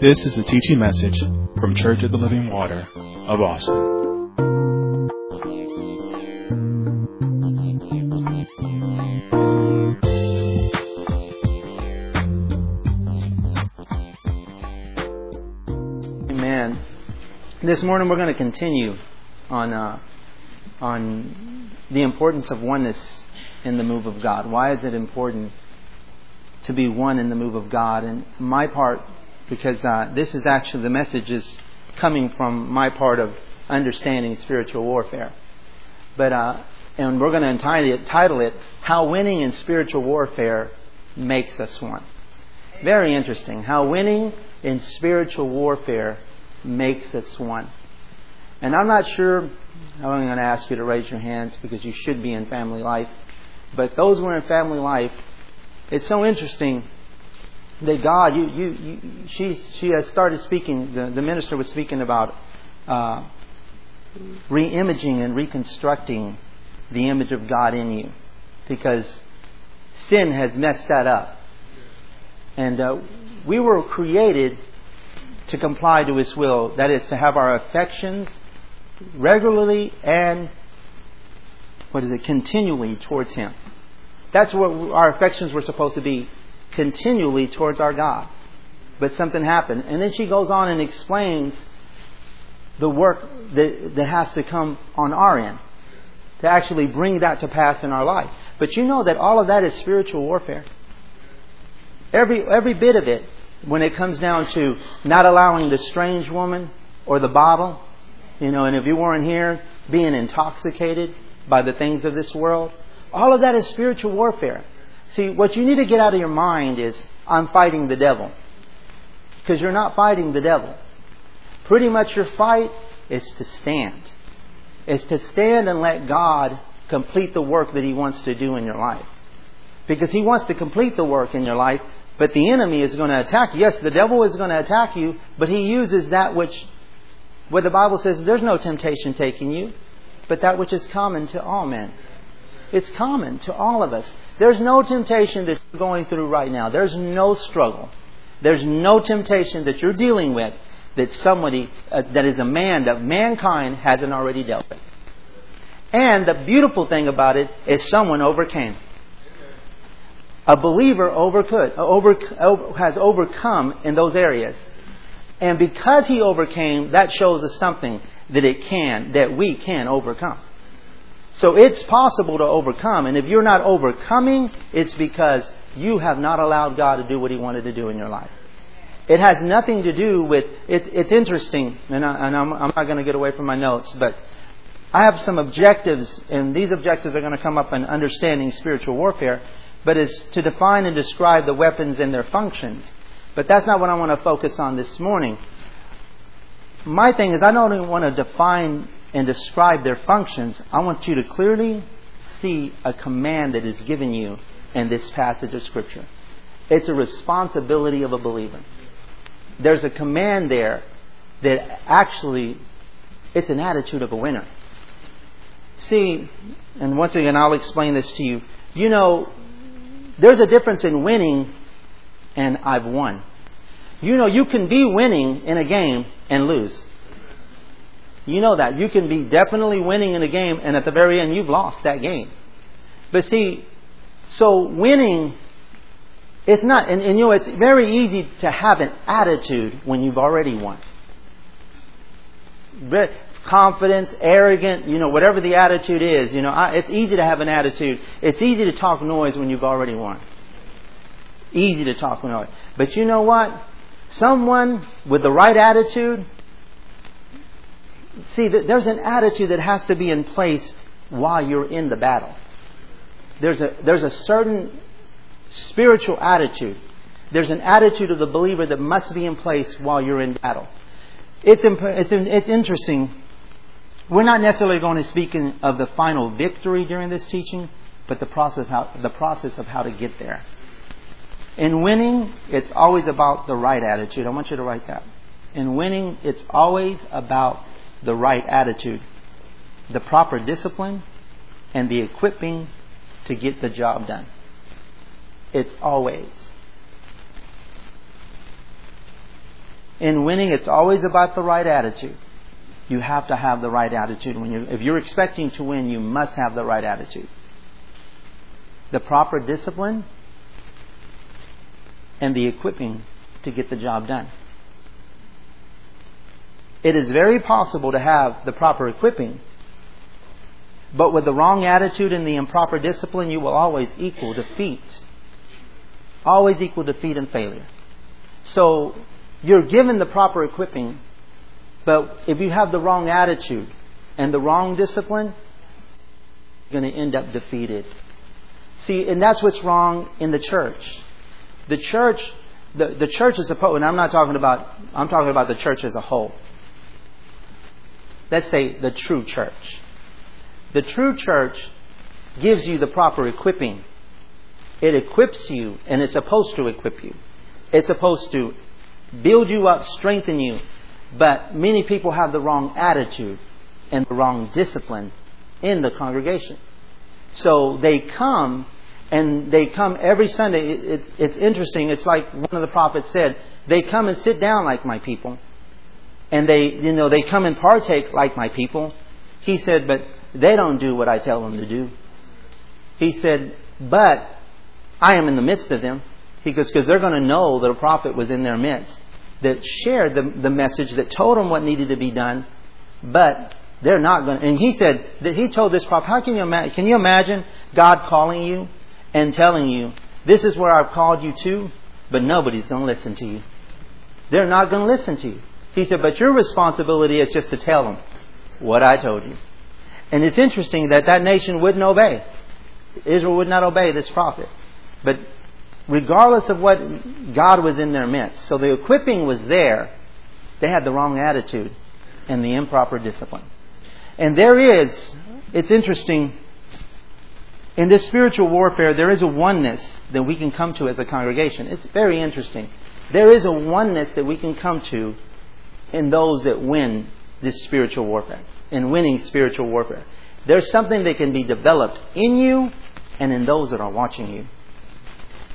This is a teaching message from Church of the Living Water of Austin. Amen. This morning we're going to continue on uh, on the importance of oneness in the move of God. Why is it important to be one in the move of God? And my part, because uh, this is actually the message is coming from my part of understanding spiritual warfare. But uh, and we're going to entitle it, title it "How Winning in Spiritual Warfare Makes Us One." Very interesting. How winning in spiritual warfare makes us one. And I'm not sure, I'm going to ask you to raise your hands because you should be in family life. But those who are in family life, it's so interesting that God, you, you, you she, she has started speaking, the, the minister was speaking about uh, re-imaging and reconstructing the image of God in you because sin has messed that up. And uh, we were created to comply to His will. That is, to have our affections regularly and, what is it, continually towards Him. That's what our affections were supposed to be, continually towards our God. But something happened. And then she goes on and explains the work that, that has to come on our end to actually bring that to pass in our life. But you know that all of that is spiritual warfare. Every, every bit of it, when it comes down to not allowing the strange woman or the bottle, you know, and if you weren't here, being intoxicated by the things of this world, all of that is spiritual warfare. See, what you need to get out of your mind is, I'm fighting the devil. Because you're not fighting the devil. Pretty much your fight is to stand. Is to stand and let God complete the work that He wants to do in your life. Because He wants to complete the work in your life, but the enemy is going to attack you. Yes, the devil is going to attack you, but he uses that which, where the Bible says there's no temptation taking you, but that which is common to all men. It's common to all of us. There's no temptation that you're going through right now. There's no struggle. There's no temptation that you're dealing with that somebody, uh, that is a man, that mankind hasn't already dealt with. And the beautiful thing about it is someone overcame a believer overcould, over, has overcome in those areas. And because he overcame, that shows us something that it can, that we can overcome. So it's possible to overcome. And if you're not overcoming, it's because you have not allowed God to do what He wanted to do in your life. It has nothing to do with, it, it's interesting, and, I, am not going to get away from my notes, but I have some objectives, and these objectives are going to come up in understanding spiritual warfare but it's to define and describe the weapons and their functions. But that's not what I want to focus on this morning. My thing is, I don't even want to define and describe their functions. I want you to clearly see a command that is given you in this passage of Scripture. It's a responsibility of a believer. There's a command there that actually, it's an attitude of a winner. See, and once again, I'll explain this to you. You know, there's a difference in winning and I've won. You know, you can be winning in a game and lose. You know that. You can be definitely winning in a game and at the very end you've lost that game. But see, so winning, it's not, and, and you know, it's very easy to have an attitude when you've already won But confidence, arrogant, you know, whatever the attitude is. You know, I, it's easy to have an attitude. It's easy to talk noise when you've already won. Easy to talk noise. But you know what? Someone with the right attitude, see, there's an attitude that has to be in place while you're in the battle. There's a, there's a certain spiritual attitude. There's an attitude of the believer that must be in place while you're in battle. It's, it's, it's interesting we're not necessarily going to speak in, of the final victory during this teaching, but the process, how, the process of how to get there. In winning, it's always about the right attitude. I want you to write that. In winning, it's always about the right attitude, the proper discipline, and the equipping to get the job done. It's always. In winning, it's always about the right attitude. You have to have the right attitude. When you if you're expecting to win, you must have the right attitude. The proper discipline and the equipping to get the job done. It is very possible to have the proper equipping, but with the wrong attitude and the improper discipline, you will always equal defeat. Always equal defeat and failure. So, you're given the proper equipping, but if you have the wrong attitude and the wrong discipline, you're going to end up defeated. See, and that's what's wrong in the church. The church, the, the church is supposed, and I'm not talking about, I'm talking about the church as a whole. Let's say the true church. The true church gives you the proper equipping. It equips you, and it's supposed to equip you. It's supposed to build you up, strengthen you. But many people have the wrong attitude and the wrong discipline in the congregation. So they come and they come every Sunday. It's, it's interesting. It's like one of the prophets said, they come and sit down like my people. And they, you know, they come and partake like my people. He said, but they don't do what I tell them to do. He said, but I am in the midst of them. He goes, because they're going to know that a prophet was in their midst that shared the, the message, that told them what needed to be done, but they're not going to. And he said that he told this prophet, how can you? Can you imagine God calling you and telling you, this is where I've called you to, but nobody's going to listen to you. They're not going to listen to you. He said, but your responsibility is just to tell them what I told you. And it's interesting that that nation wouldn't obey. Israel would not obey this prophet. But regardless of what God was in their midst, so the equipping was there, they had the wrong attitude and the improper discipline. And there is, it's interesting, in this spiritual warfare, there is a oneness that we can come to as a congregation. It's very interesting. There is a oneness that we can come to in those that win this spiritual warfare, in winning spiritual warfare. There's something that can be developed in you and in those that are watching you.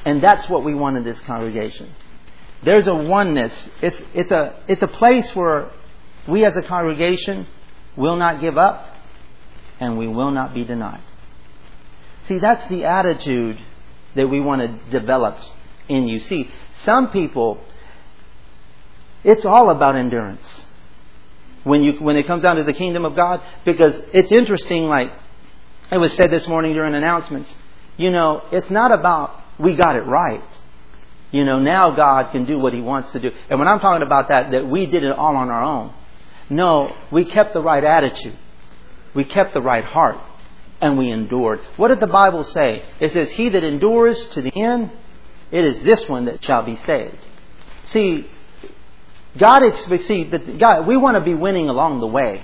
And that's what we want in this congregation. There's a oneness. It's, it's, a, it's a place where we as a congregation will not give up and we will not be denied. See, that's the attitude that we want to develop in you. See, some people, it's all about endurance when you when it comes down to the kingdom of God, because it's interesting. Like it was said this morning during announcements, you know, it's not about we got it right. You know, now God can do what He wants to do. And when I'm talking about that, that we did it all on our own. No, we kept the right attitude. We kept the right heart. And we endured. What did the Bible say? It says, He that endures to the end, it is this one that shall be saved. See, God expects, see, that God, we want to be winning along the way.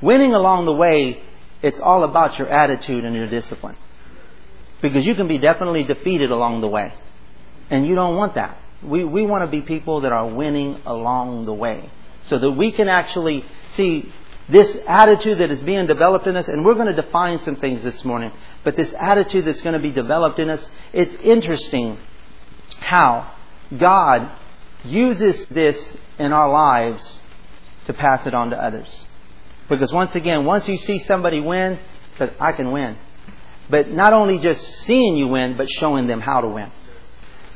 Winning along the way, it's all about your attitude and your discipline. Because you can be definitely defeated along the way. And you don't want that. We, we want to be people that are winning along the way. So that we can actually see this attitude that is being developed in us, and we're going to define some things this morning, but this attitude that's going to be developed in us, it's interesting how God uses this in our lives to pass it on to others. Because once again, once you see somebody win, that I can win. But not only just seeing you win, but showing them how to win.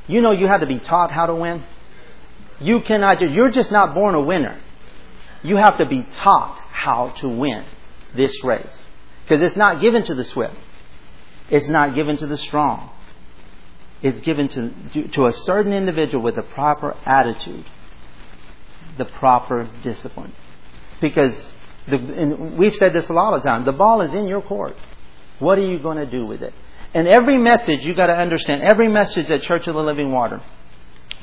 You know you have to be taught how to win. You cannot just, you're just not born a winner. You have to be taught how to win this race. Because it's not given to the swift. It's not given to the strong. It's given to, to a certain individual with the proper attitude, the proper discipline. Because the, we've said this a lot of times, the ball is in your court. What are you going to do with it? And every message, you've got to understand, every message at Church of the Living Water,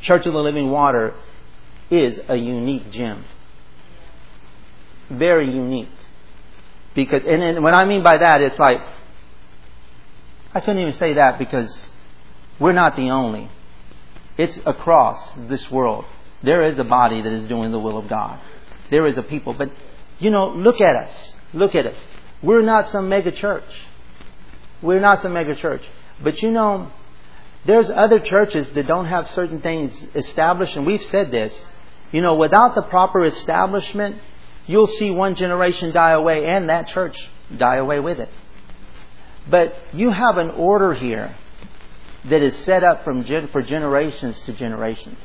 Church of the Living Water is a unique gem. Very unique. Because, and, and what I mean by that, it's like, I couldn't even say that because we're not the only. It's across this world. There is a body that is doing the will of God. There is a people. But, you know, look at us. Look at us. We're not some mega church. We're not some mega church. But you know, there's other churches that don't have certain things established, and we've said this. You know, without the proper establishment, you'll see one generation die away and that church die away with it. But you have an order here that is set up from gen- for generations to generations.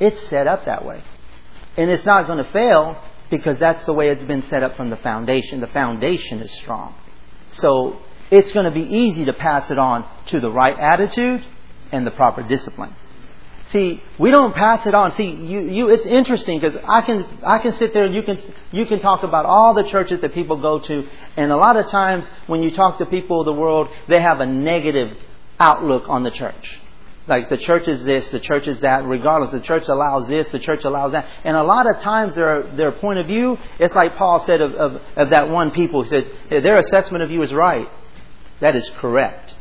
It's set up that way. And it's not going to fail because that's the way it's been set up from the foundation. The foundation is strong. So it's going to be easy to pass it on to the right attitude and the proper discipline. See, we don't pass it on. See, you, you, it's interesting because I can, I can sit there and you can, you can talk about all the churches that people go to, and a lot of times when you talk to people of the world, they have a negative outlook on the church. Like the church is this, the church is that, regardless. The church allows this, the church allows that. And a lot of times their, their point of view, it's like Paul said of, of, of that one people. He said, their assessment of you is right. That is correct.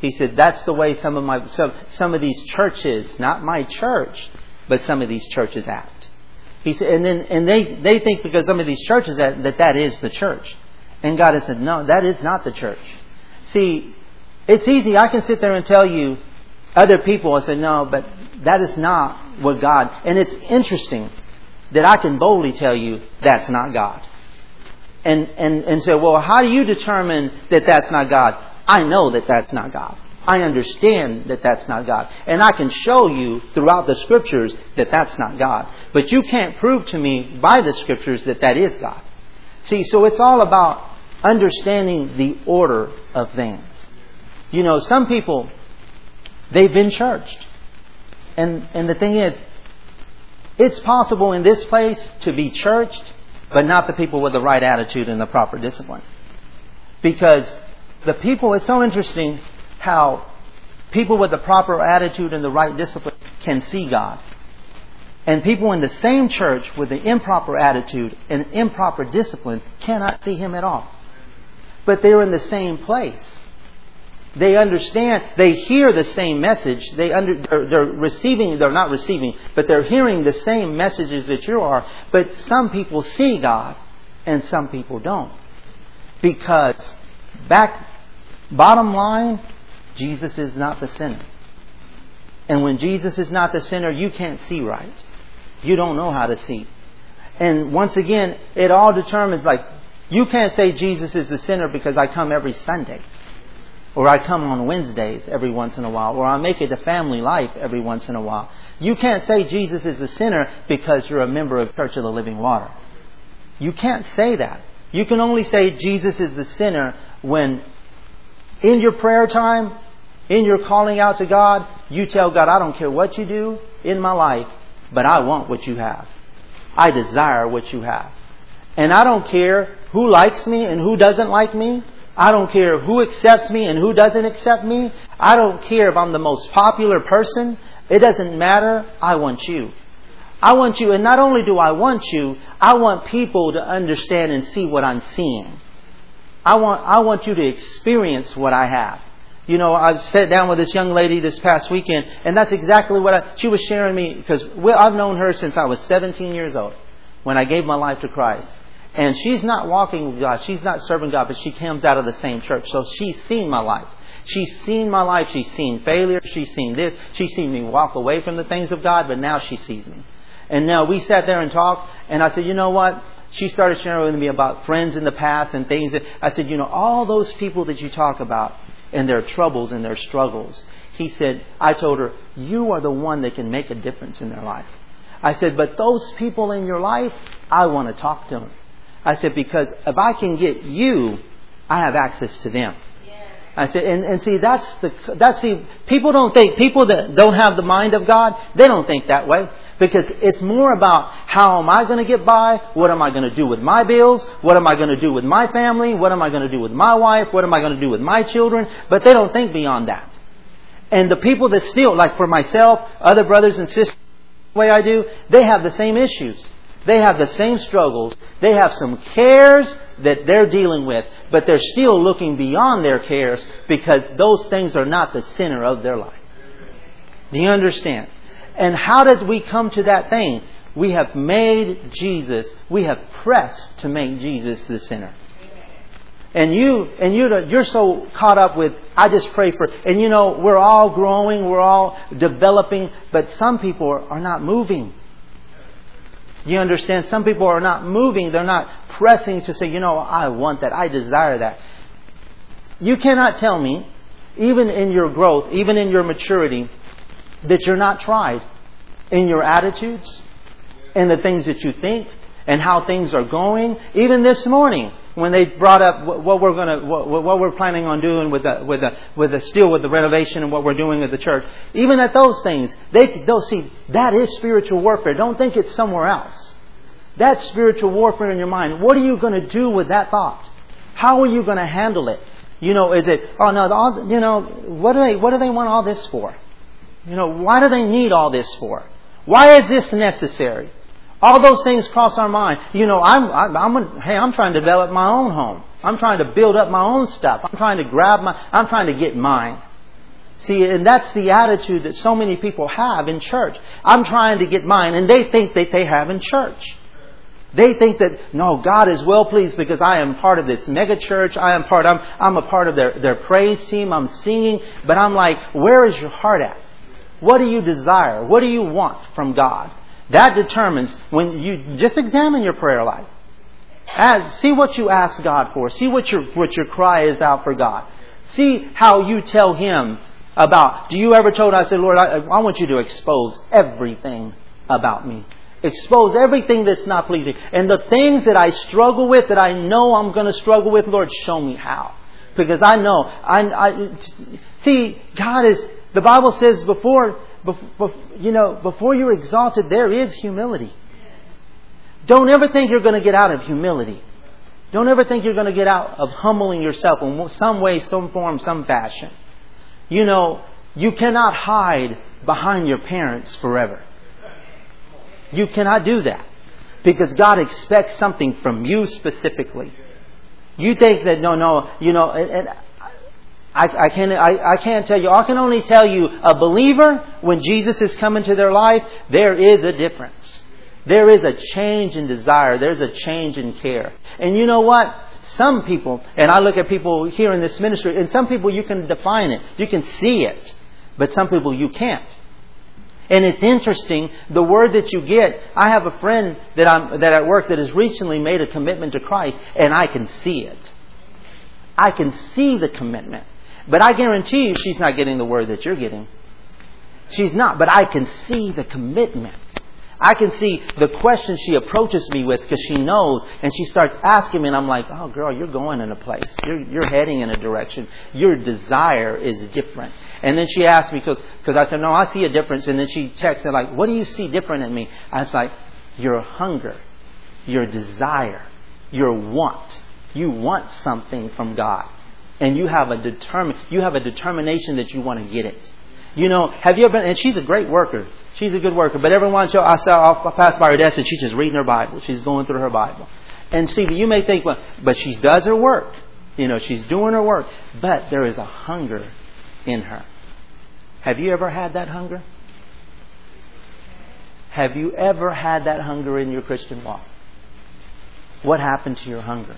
He said, that's the way some of my, some, some of these churches, not my church, but some of these churches act. He said, and then, and they, they think because some of these churches that, that that is the church. And God has said, no, that is not the church. See, it's easy. I can sit there and tell you other people and say, no, but that is not what God, and it's interesting that I can boldly tell you that's not God. And, and, and say, well, how do you determine that that's not God? I know that that's not God. I understand that that's not God. And I can show you throughout the scriptures that that's not God. But you can't prove to me by the scriptures that that is God. See, so it's all about understanding the order of things. You know, some people, they've been churched. And, and the thing is, it's possible in this place to be churched, but not the people with the right attitude and the proper discipline. Because the people, it's so interesting how people with the proper attitude and the right discipline can see God. And people in the same church with the improper attitude and improper discipline cannot see Him at all. But they're in the same place. They understand, they hear the same message. They under, they're, they're receiving, they're not receiving, but they're hearing the same messages that you are. But some people see God and some people don't. Because back Bottom line, Jesus is not the sinner. And when Jesus is not the sinner, you can't see right. You don't know how to see. And once again, it all determines like, you can't say Jesus is the sinner because I come every Sunday. Or I come on Wednesdays every once in a while. Or I make it a family life every once in a while. You can't say Jesus is a sinner because you're a member of Church of the Living Water. You can't say that. You can only say Jesus is the sinner when in your prayer time, in your calling out to God, you tell God, I don't care what you do in my life, but I want what you have. I desire what you have. And I don't care who likes me and who doesn't like me. I don't care who accepts me and who doesn't accept me. I don't care if I'm the most popular person. It doesn't matter. I want you. I want you, and not only do I want you, I want people to understand and see what I'm seeing. I want, I want you to experience what I have. You know, I sat down with this young lady this past weekend, and that's exactly what I, she was sharing me, because I've known her since I was 17 years old, when I gave my life to Christ. And she's not walking with God, she's not serving God, but she comes out of the same church. So she's seen my life. She's seen my life, she's seen failure, she's seen this, she's seen me walk away from the things of God, but now she sees me. And now we sat there and talked, and I said, you know what? she started sharing with me about friends in the past and things that I said, you know, all those people that you talk about and their troubles and their struggles. He said, I told her, you are the one that can make a difference in their life. I said, but those people in your life, I want to talk to them. I said, because if I can get you, I have access to them. I said, and, and see, that's the, that's the, people don't think, people that don't have the mind of God, they don't think that way. Because it's more about how am I going to get by? What am I going to do with my bills? What am I going to do with my family? What am I going to do with my wife? What am I going to do with my children? But they don't think beyond that. And the people that still, like for myself, other brothers and sisters, the way I do, they have the same issues. They have the same struggles. They have some cares that they're dealing with, but they're still looking beyond their cares because those things are not the center of their life. Do you understand? And how did we come to that thing? We have made Jesus, we have pressed to make Jesus the center. And you, and you, you're so caught up with, I just pray for, and you know, we're all growing, we're all developing, but some people are, are not moving. Do you understand? Some people are not moving, they're not pressing to say, you know, I want that, I desire that. You cannot tell me, even in your growth, even in your maturity, that you're not tried in your attitudes, in the things that you think, and how things are going. Even this morning, when they brought up what we're going to, what, we're planning on doing with the, with the, with the still with the renovation and what we're doing at the church, even at those things, they, they'll see that is spiritual warfare. Don't think it's somewhere else. That's spiritual warfare in your mind. What are you going to do with that thought? How are you going to handle it? You know, is it, oh no, all, you know, what do they, what do they want all this for? You know, why do they need all this for? Why is this necessary? All those things cross our mind. You know, I'm, I'm, I'm, hey, I'm trying to develop my own home. I'm trying to build up my own stuff. I'm trying to grab my, I'm trying to get mine. See, and that's the attitude that so many people have in church. I'm trying to get mine, and they think that they have in church. They think that, no, God is well pleased because I am part of this mega church. I am part, I'm, I'm a part of their, their praise team. I'm singing. But I'm like, where is your heart at? What do you desire? What do you want from God? That determines when you just examine your prayer life. As, see what you ask God for. See what your, what your cry is out for God. See how you tell Him about. Do you ever told I said, Lord, I, I want you to expose everything about me. Expose everything that's not pleasing. And the things that I struggle with, that I know I'm going to struggle with, Lord, show me how. Because I know. I, I, see, God is, the Bible says before you know, before you're exalted, there is humility. Don't ever think you're going to get out of humility. Don't ever think you're going to get out of humbling yourself in some way, some form, some fashion. You know, you cannot hide behind your parents forever. You cannot do that. Because God expects something from you specifically. You think that, no, no, you know, and, and I, I, can, I, I can't tell you. I can only tell you a believer, when Jesus is coming to their life, there is a difference. There is a change in desire. There's a change in care. And you know what? Some people, and I look at people here in this ministry, and some people you can define it. You can see it. But some people you can't. And it's interesting, the word that you get, I have a friend that I'm, that at work that has recently made a commitment to Christ, and I can see it. I can see the commitment. But I guarantee you she's not getting the word that you're getting. She's not, but I can see the commitment. I can see the questions she approaches me with because she knows and she starts asking me and I'm like, oh girl, you're going in a place. You're, you're heading in a direction. Your desire is different. And then she asked me because cause I said, no, I see a difference. And then she texted like, what do you see different in me? I was like, your hunger, your desire, your want. You want something from God and you have a determin you have a determination that you want to get it. You know, have you ever been, and she's a great worker. She's a good worker. But every once in a while, I saw, I pass by her desk and she's just reading her Bible. She's going through her Bible. And Stevie, you may think, well, but she does her work. You know, she's doing her work. But there is a hunger in her. Have you ever had that hunger? Have you ever had that hunger in your Christian walk? What happened to your hunger?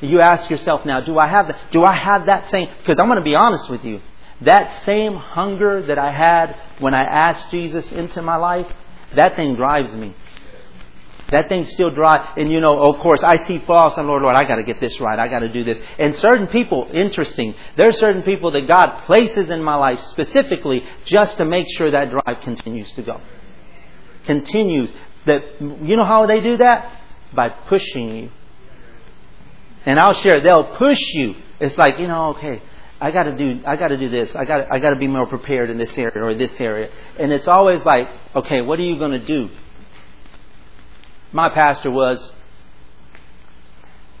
You ask yourself now, do I have that? Do I have that same? Because I'm going to be honest with you. That same hunger that I had when I asked Jesus into my life, that thing drives me. That thing still drives. And you know, of course, I see faults and Lord, Lord, I got to get this right. I got to do this. And certain people, interesting, there are certain people that God places in my life specifically just to make sure that drive continues to go. Continues. That you know how they do that? By pushing you and I'll share. They'll push you. It's like you know, okay, I got to do, I got to do this. I got, I got to be more prepared in this area or this area. And it's always like, okay, what are you going to do? My pastor was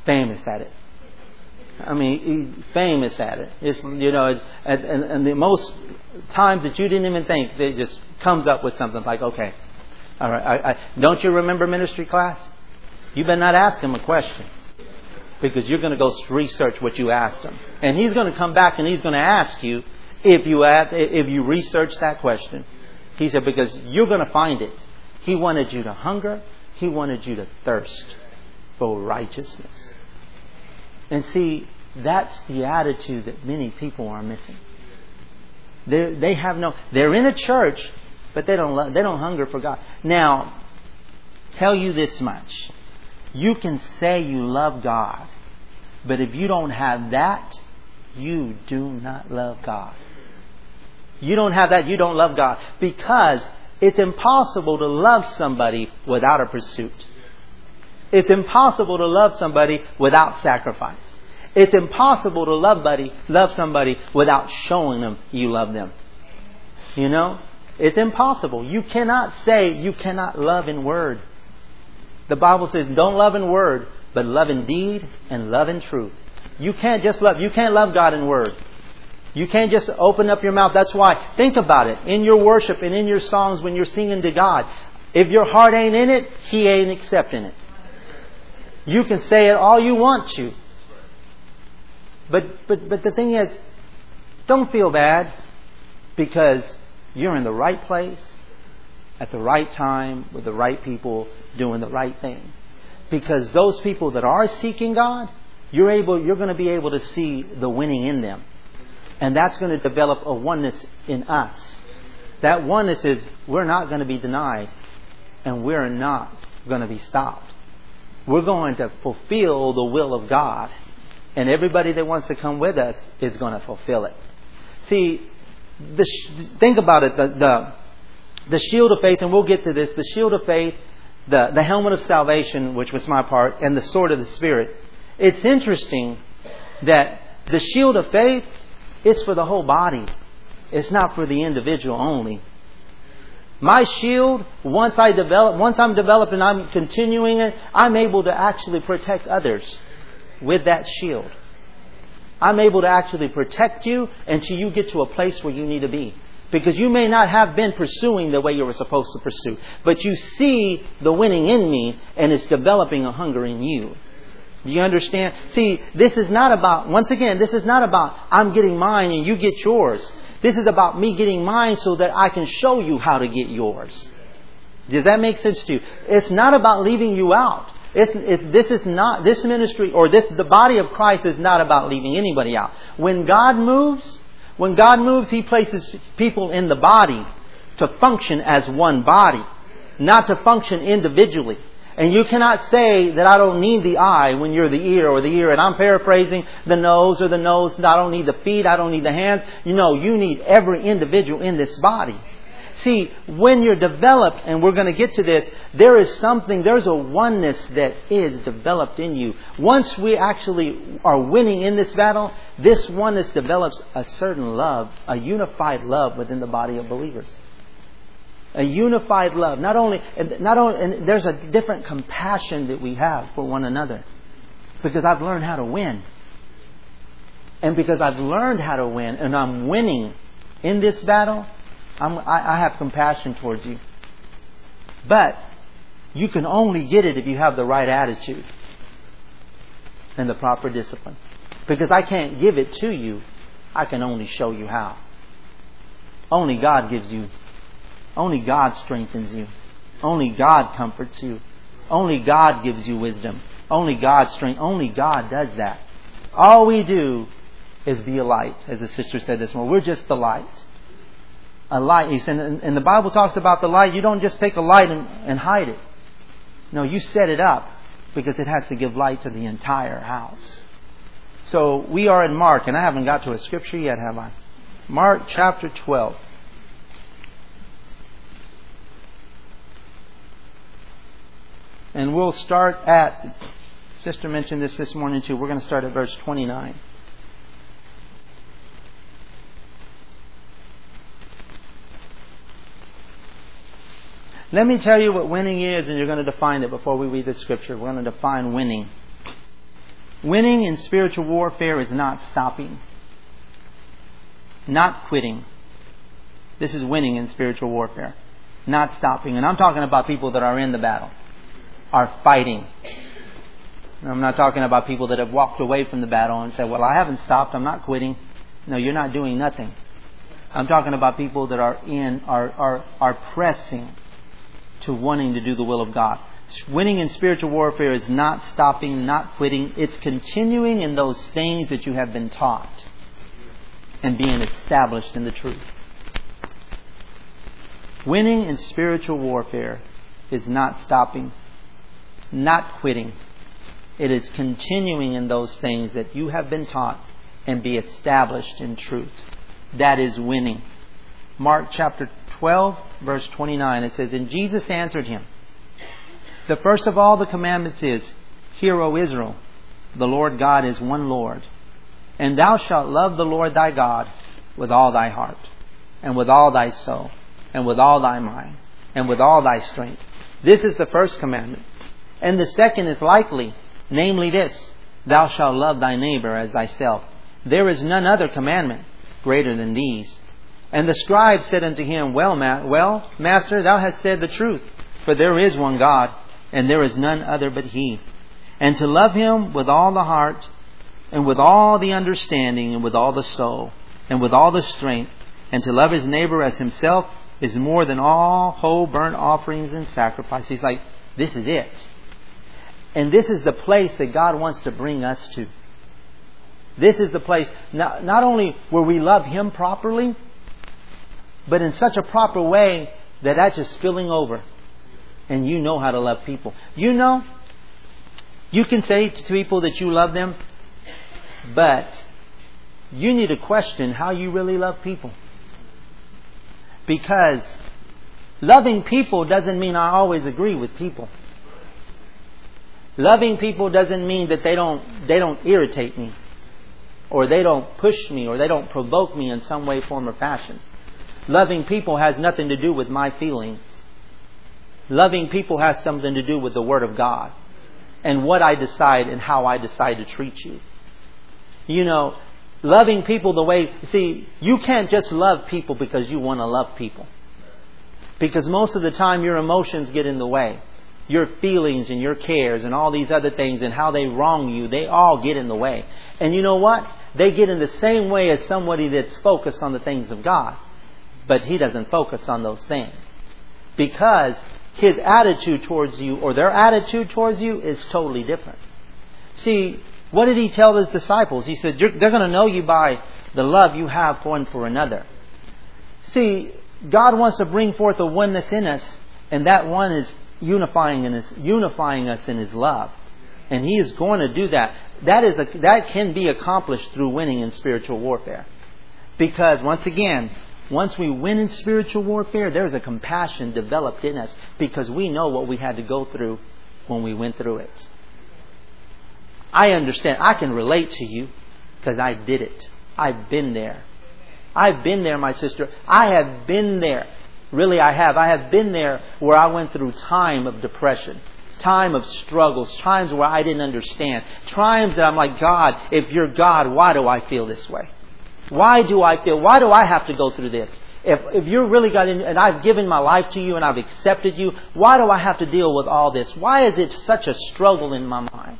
famous at it. I mean, famous at it. It's you know, and, and, and the most times that you didn't even think, it just comes up with something like, okay, all right, I, I, don't you remember ministry class? You better not ask him a question because you're going to go research what you asked him. And he's going to come back and he's going to ask you if you ask, if you research that question. He said, because you're going to find it. He wanted you to hunger. He wanted you to thirst for righteousness. And see, that's the attitude that many people are missing. They they have no. They're in a church, but they don't love, they don't hunger for God. Now, tell you this much. You can say you love God, but if you don't have that, you do not love God. You don't have that, you don't love God. Because it's impossible to love somebody without a pursuit. It's impossible to love somebody without sacrifice. It's impossible to love buddy, love somebody without showing them you love them. You know? It's impossible. You cannot say you cannot love in word. The Bible says don't love in word, but love in deed and love in truth. You can't just love. You can't love God in word. You can't just open up your mouth. That's why, think about it. In your worship and in your songs when you're singing to God, if your heart ain't in it, He ain't accepting it. You can say it all you want to. But, but, but the thing is, don't feel bad because you're in the right place at the right time with the right people doing the right thing. Because those people that are seeking God, you're able, you're going to be able to see the winning in them. And that's going to develop a oneness in us. That oneness is we're not going to be denied and we're not going to be stopped. We're going to fulfill the will of God. And everybody that wants to come with us is going to fulfill it. See, the, think about it. The, the, the shield of faith, and we'll get to this, the shield of faith, the, the helmet of salvation, which was my part, and the sword of the Spirit. It's interesting that the shield of faith, it's for the whole body. It's not for the individual only. My shield, once I develop, once I'm developing, I'm continuing it, I'm able to actually protect others with that shield. I'm able to actually protect you until you get to a place where you need to be. Because you may not have been pursuing the way you were supposed to pursue, but you see the winning in me and it's developing a hunger in you. Do you understand? See, this is not about, once again, this is not about I'm getting mine and you get yours. This is about me getting mine so that I can show you how to get yours. Does that make sense to you? It's not about leaving you out. It's, it, this is not, this ministry or this, the body of Christ is not about leaving anybody out. When God moves, when God moves, He places people in the body to function as one body, not to function individually. And you cannot say that I don't need the eye when you're the ear or the ear. And I'm paraphrasing the nose or the nose. I don't need the feet. I don't need the hands. You know, you need every individual in this body. See, when you're developed, and we're going to get to this, there is something, there's a oneness that is developed in you. Once we actually are winning in this battle, this oneness develops a certain love, a unified love within the body of believers. A unified love. Not only, not only, and there's a different compassion that we have for one another. Because I've learned how to win. And because I've learned how to win, and I'm winning in this battle, I, I have compassion towards you. But you can only get it if you have the right attitude and the proper discipline. Because I can't give it to you, I can only show you how. Only God gives you, only God strengthens you, only God comforts you, only God gives you wisdom, only God strength, only God does that. All we do is be a light, as the sister said this morning. We're just the light a light. He said, and the Bible talks about the light. You don't just take a light and, and hide it. No, you set it up because it has to give light to the entire house. So we are in Mark, and I haven't got to a scripture yet, have I? Mark chapter 12. And we'll start at, Sister mentioned this this morning too. We're going to start at verse 29. Let me tell you what winning is, and you're going to define it before we read the scripture. We're going to define winning. Winning in spiritual warfare is not stopping, not quitting. This is winning in spiritual warfare, not stopping. And I'm talking about people that are in the battle, are fighting. I'm not talking about people that have walked away from the battle and said, Well, I haven't stopped, I'm not quitting. No, you're not doing nothing. I'm talking about people that are in, are, are, are pressing to wanting to do the will of God. Winning in spiritual warfare is not stopping, not quitting. It's continuing in those things that you have been taught and being established in the truth. Winning in spiritual warfare is not stopping, not quitting. It is continuing in those things that you have been taught and be established in truth. That is winning. Mark chapter 12, verse 29, it says, And Jesus answered him, The first of all the commandments is, Hear, O Israel, the Lord God is one Lord. And thou shalt love the Lord thy God with all thy heart, and with all thy soul, and with all thy mind, and with all thy strength. This is the first commandment. And the second is likely, namely this, Thou shalt love thy neighbor as thyself. There is none other commandment greater than these. And the scribe said unto him, Well, ma- well, master, thou hast said the truth, for there is one God, and there is none other but He. And to love Him with all the heart, and with all the understanding, and with all the soul, and with all the strength, and to love his neighbor as himself is more than all whole burnt offerings and sacrifices. He's like, this is it. And this is the place that God wants to bring us to. This is the place, not, not only where we love Him properly, but in such a proper way that that's just spilling over. And you know how to love people. You know, you can say to people that you love them, but you need to question how you really love people. Because loving people doesn't mean I always agree with people. Loving people doesn't mean that they don't, they don't irritate me, or they don't push me, or they don't provoke me in some way, form, or fashion. Loving people has nothing to do with my feelings. Loving people has something to do with the Word of God and what I decide and how I decide to treat you. You know, loving people the way, see, you can't just love people because you want to love people. Because most of the time your emotions get in the way. Your feelings and your cares and all these other things and how they wrong you, they all get in the way. And you know what? They get in the same way as somebody that's focused on the things of God. But he doesn't focus on those things. Because his attitude towards you or their attitude towards you is totally different. See, what did he tell his disciples? He said, They're going to know you by the love you have for one for another. See, God wants to bring forth a oneness in us, and that one is unifying, in his, unifying us in His love. And He is going to do that. That, is a, that can be accomplished through winning in spiritual warfare. Because, once again, once we win in spiritual warfare, there's a compassion developed in us because we know what we had to go through when we went through it. I understand. I can relate to you because I did it. I've been there. I've been there, my sister. I have been there. Really, I have. I have been there where I went through time of depression, time of struggles, times where I didn't understand, times that I'm like, God, if you're God, why do I feel this way? Why do I feel? Why do I have to go through this? If, if you're really God and I've given my life to you and I've accepted you, why do I have to deal with all this? Why is it such a struggle in my mind?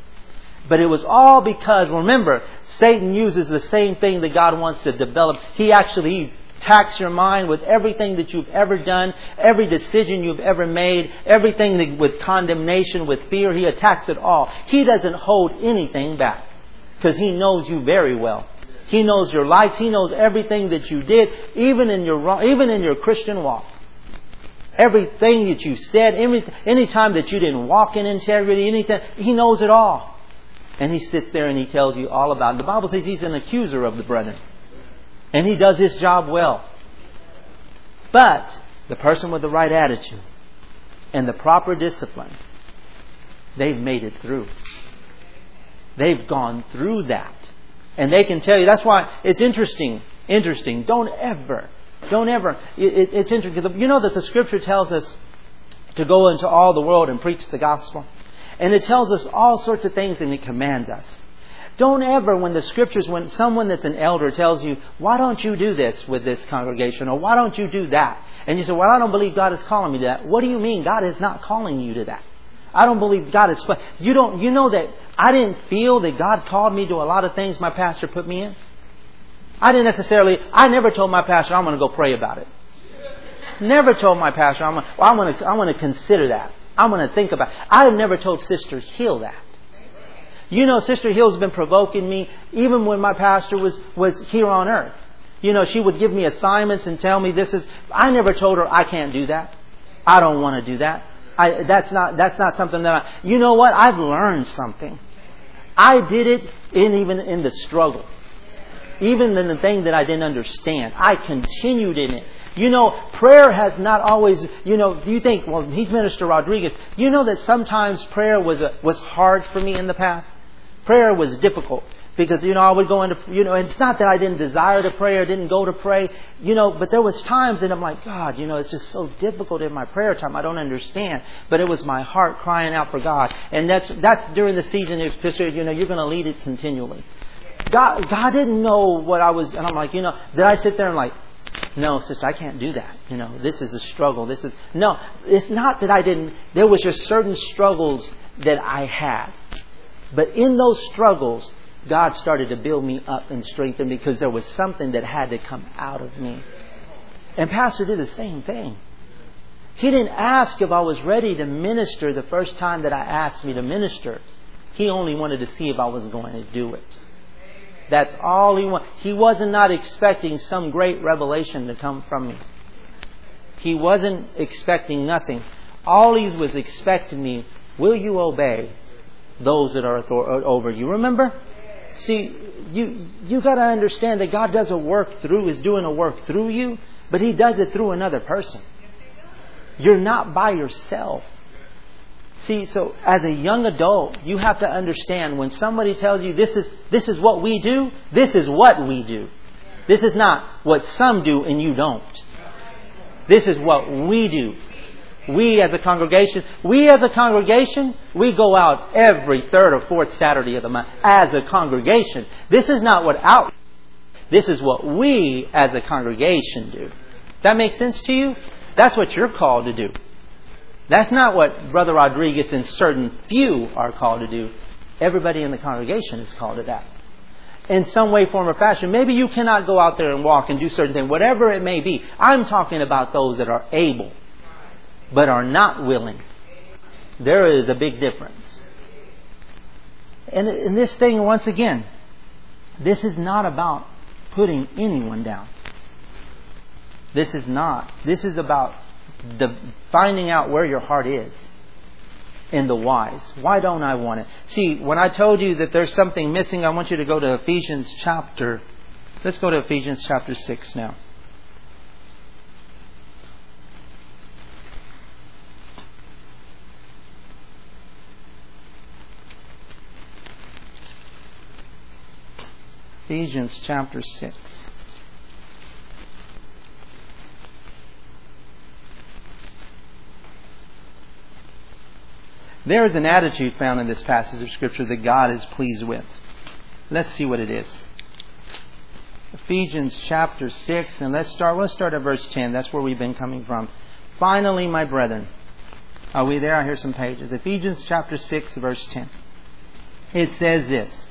But it was all because, remember, Satan uses the same thing that God wants to develop. He actually attacks your mind with everything that you've ever done, every decision you've ever made, everything that, with condemnation, with fear. He attacks it all. He doesn't hold anything back because he knows you very well. He knows your life. He knows everything that you did, even in your even in your Christian walk. Everything that you said, any, any time that you didn't walk in integrity, anything, He knows it all. And he sits there and he tells you all about it. The Bible says he's an accuser of the brethren. And he does his job well. But the person with the right attitude and the proper discipline, they've made it through. They've gone through that. And they can tell you, that's why it's interesting, interesting. Don't ever, don't ever, it, it's interesting. You know that the scripture tells us to go into all the world and preach the gospel? And it tells us all sorts of things and it commands us. Don't ever, when the scriptures, when someone that's an elder tells you, why don't you do this with this congregation, or why don't you do that? And you say, well, I don't believe God is calling me to that. What do you mean? God is not calling you to that. I don't believe God is, you don't, you know that I didn't feel that God called me to a lot of things my pastor put me in. I didn't necessarily, I never told my pastor, I'm going to go pray about it. Never told my pastor, I'm to, well, I'm going to, I'm going to consider that. I'm going to think about. it. I have never told Sister Hill that. You know, Sister Hill's been provoking me even when my pastor was, was here on earth. You know, she would give me assignments and tell me this is. I never told her I can't do that. I don't want to do that. I, that's not that's not something that I. You know what? I've learned something. I did it in even in the struggle, even in the thing that I didn't understand. I continued in it. You know, prayer has not always. You know, you think, well, he's Minister Rodriguez. You know that sometimes prayer was a, was hard for me in the past. Prayer was difficult because you know I would go into you know it's not that I didn't desire to pray or didn't go to pray you know but there was times that I'm like God you know it's just so difficult in my prayer time I don't understand but it was my heart crying out for God and that's that's during the season of Episcopal you know you're going to lead it continually God God didn't know what I was and I'm like you know did I sit there and like no, sister, I can't do that. You know, this is a struggle. This is no. It's not that I didn't. There was just certain struggles that I had, but in those struggles, God started to build me up and strengthen because there was something that had to come out of me. And Pastor did the same thing. He didn't ask if I was ready to minister the first time that I asked me to minister. He only wanted to see if I was going to do it. That's all he wanted. He wasn't not expecting some great revelation to come from me. He wasn't expecting nothing. All he was expecting me, will you obey those that are over you? Remember? See, you you got to understand that God does a work through is doing a work through you, but He does it through another person. You're not by yourself. See, so as a young adult, you have to understand when somebody tells you this is this is what we do, this is what we do. This is not what some do and you don't. This is what we do. We as a congregation, we as a congregation, we go out every third or fourth Saturday of the month as a congregation. This is not what out. This is what we as a congregation do. That makes sense to you? That's what you're called to do. That's not what Brother Rodriguez and certain few are called to do. Everybody in the congregation is called to that. In some way, form, or fashion. Maybe you cannot go out there and walk and do certain things, whatever it may be. I'm talking about those that are able but are not willing. There is a big difference. And in this thing, once again, this is not about putting anyone down. This is not. This is about the, finding out where your heart is and the whys. Why don't I want it? See, when I told you that there's something missing, I want you to go to Ephesians chapter. Let's go to Ephesians chapter 6 now. Ephesians chapter 6. There is an attitude found in this passage of Scripture that God is pleased with. Let's see what it is. Ephesians chapter 6, and let's start, let's start at verse 10. That's where we've been coming from. Finally, my brethren. Are we there? I hear some pages. Ephesians chapter 6, verse 10. It says this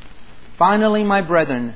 Finally, my brethren,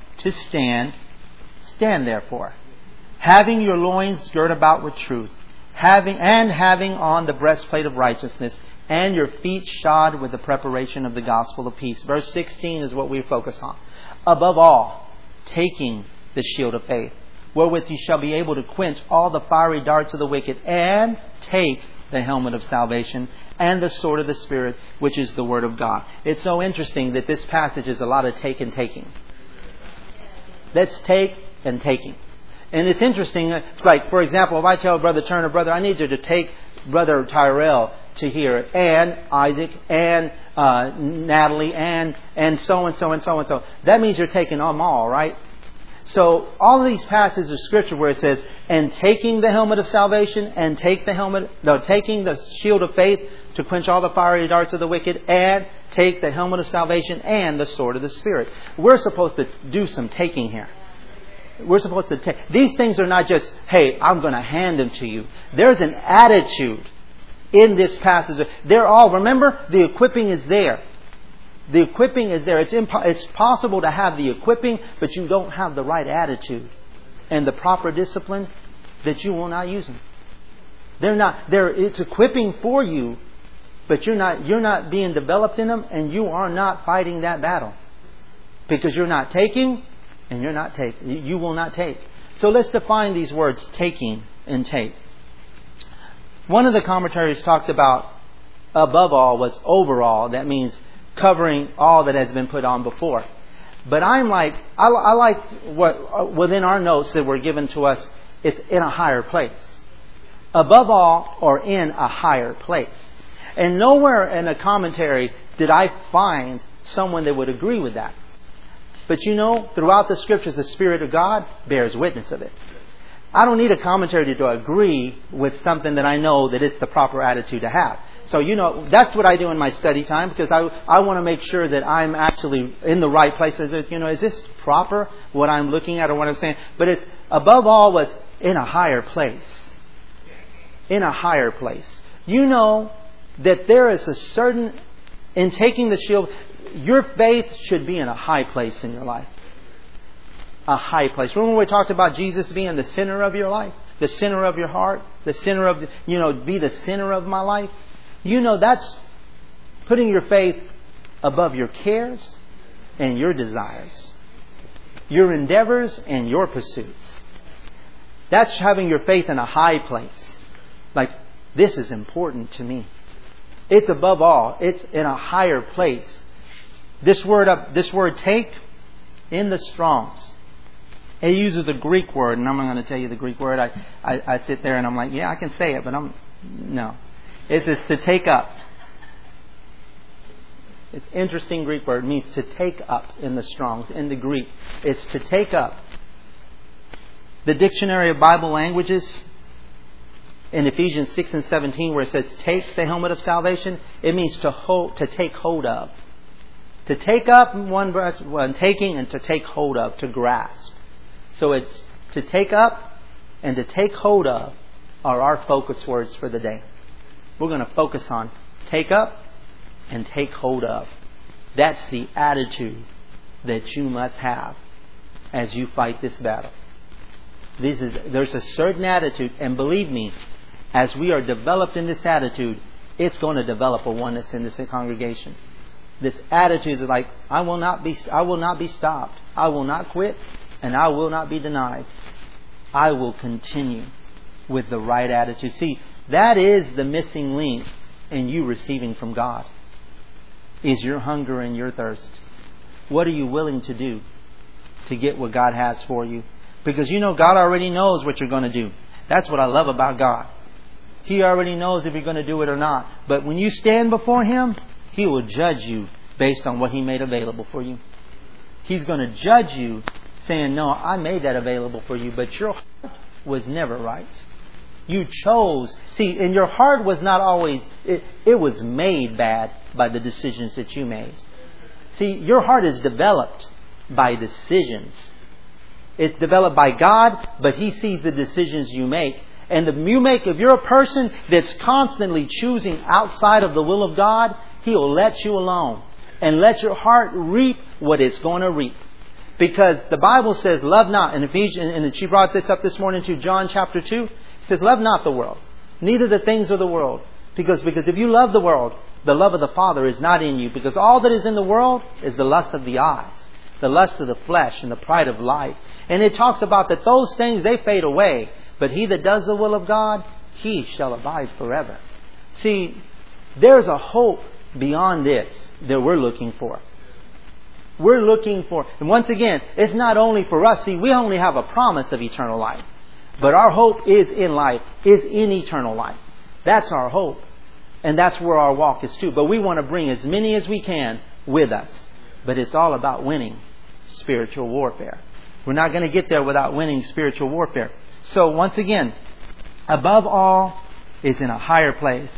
to stand, stand therefore, having your loins girt about with truth, having and having on the breastplate of righteousness, and your feet shod with the preparation of the gospel of peace. Verse 16 is what we focus on. Above all, taking the shield of faith, wherewith you shall be able to quench all the fiery darts of the wicked, and take the helmet of salvation and the sword of the Spirit, which is the Word of God. It's so interesting that this passage is a lot of take and taking. Let's take and taking. And it's interesting, like, for example, if I tell Brother Turner, Brother, I need you to take Brother Tyrell to here, and Isaac, and uh, Natalie, and, and so and so and so and so. That means you're taking them all, right? So all of these passages of scripture where it says, and taking the helmet of salvation, and take the helmet, no, taking the shield of faith to quench all the fiery darts of the wicked, and take the helmet of salvation and the sword of the Spirit. We're supposed to do some taking here. We're supposed to take. These things are not just, hey, I'm going to hand them to you. There's an attitude in this passage. They're all, remember, the equipping is there. The equipping is there. It's, impo- it's possible to have the equipping, but you don't have the right attitude and the proper discipline that you will not use them. They're not, they're, it's equipping for you, but you're not, you're not being developed in them and you are not fighting that battle. Because you're not taking and you're not take. You will not take. So let's define these words, taking and take. One of the commentaries talked about above all was overall. That means covering all that has been put on before. But I'm like, I, I like what uh, within our notes that were given to us. It's in a higher place, above all, or in a higher place. And nowhere in a commentary did I find someone that would agree with that. But you know, throughout the scriptures, the Spirit of God bears witness of it. I don't need a commentary to agree with something that I know that it's the proper attitude to have. So, you know, that's what I do in my study time because I, I want to make sure that I'm actually in the right place. You know, is this proper, what I'm looking at or what I'm saying? But it's, above all, was in a higher place. In a higher place. You know that there is a certain, in taking the shield, your faith should be in a high place in your life. A high place. Remember we talked about Jesus being the center of your life? The center of your heart? The center of, you know, be the center of my life? You know that's putting your faith above your cares and your desires, your endeavors and your pursuits. That's having your faith in a high place. Like, this is important to me. It's above all. It's in a higher place. This word up, this word take in the Strong's. It uses the Greek word, and I'm going to tell you the Greek word. I, I, I sit there and I'm like, yeah, I can say it, but I'm no. It is to take up. It's interesting Greek word. It means to take up in the Strong's. In the Greek, it's to take up. The Dictionary of Bible Languages in Ephesians 6 and 17, where it says, take the helmet of salvation, it means to, hold, to take hold of. To take up one one taking, and to take hold of, to grasp. So it's to take up and to take hold of are our focus words for the day. We're going to focus on take up and take hold of. That's the attitude that you must have as you fight this battle. This is, there's a certain attitude, and believe me, as we are developed in this attitude, it's going to develop a oneness in this congregation this attitude is like, I will not be, I will not be stopped. I will not quit and I will not be denied. I will continue with the right attitude. See, that is the missing link in you receiving from God. Is your hunger and your thirst. What are you willing to do to get what God has for you? Because you know God already knows what you're going to do. That's what I love about God. He already knows if you're going to do it or not. But when you stand before Him, he will judge you based on what He made available for you. He's going to judge you saying, No, I made that available for you, but your heart was never right. You chose. See, and your heart was not always, it, it was made bad by the decisions that you made. See, your heart is developed by decisions. It's developed by God, but He sees the decisions you make. And the you make, if you're a person that's constantly choosing outside of the will of God, He'll let you alone and let your heart reap what it's going to reap. Because the Bible says, love not, Ephesians, and she brought this up this morning to John chapter 2, it says, love not the world, neither the things of the world. Because, because if you love the world, the love of the Father is not in you. Because all that is in the world is the lust of the eyes, the lust of the flesh, and the pride of life. And it talks about that those things, they fade away. But he that does the will of God, he shall abide forever. See, there's a hope beyond this that we're looking for. We're looking for, and once again, it's not only for us. See, we only have a promise of eternal life. But our hope is in life, is in eternal life. That's our hope. And that's where our walk is too. But we want to bring as many as we can with us. But it's all about winning spiritual warfare. We're not going to get there without winning spiritual warfare. So once again, above all is in a higher place.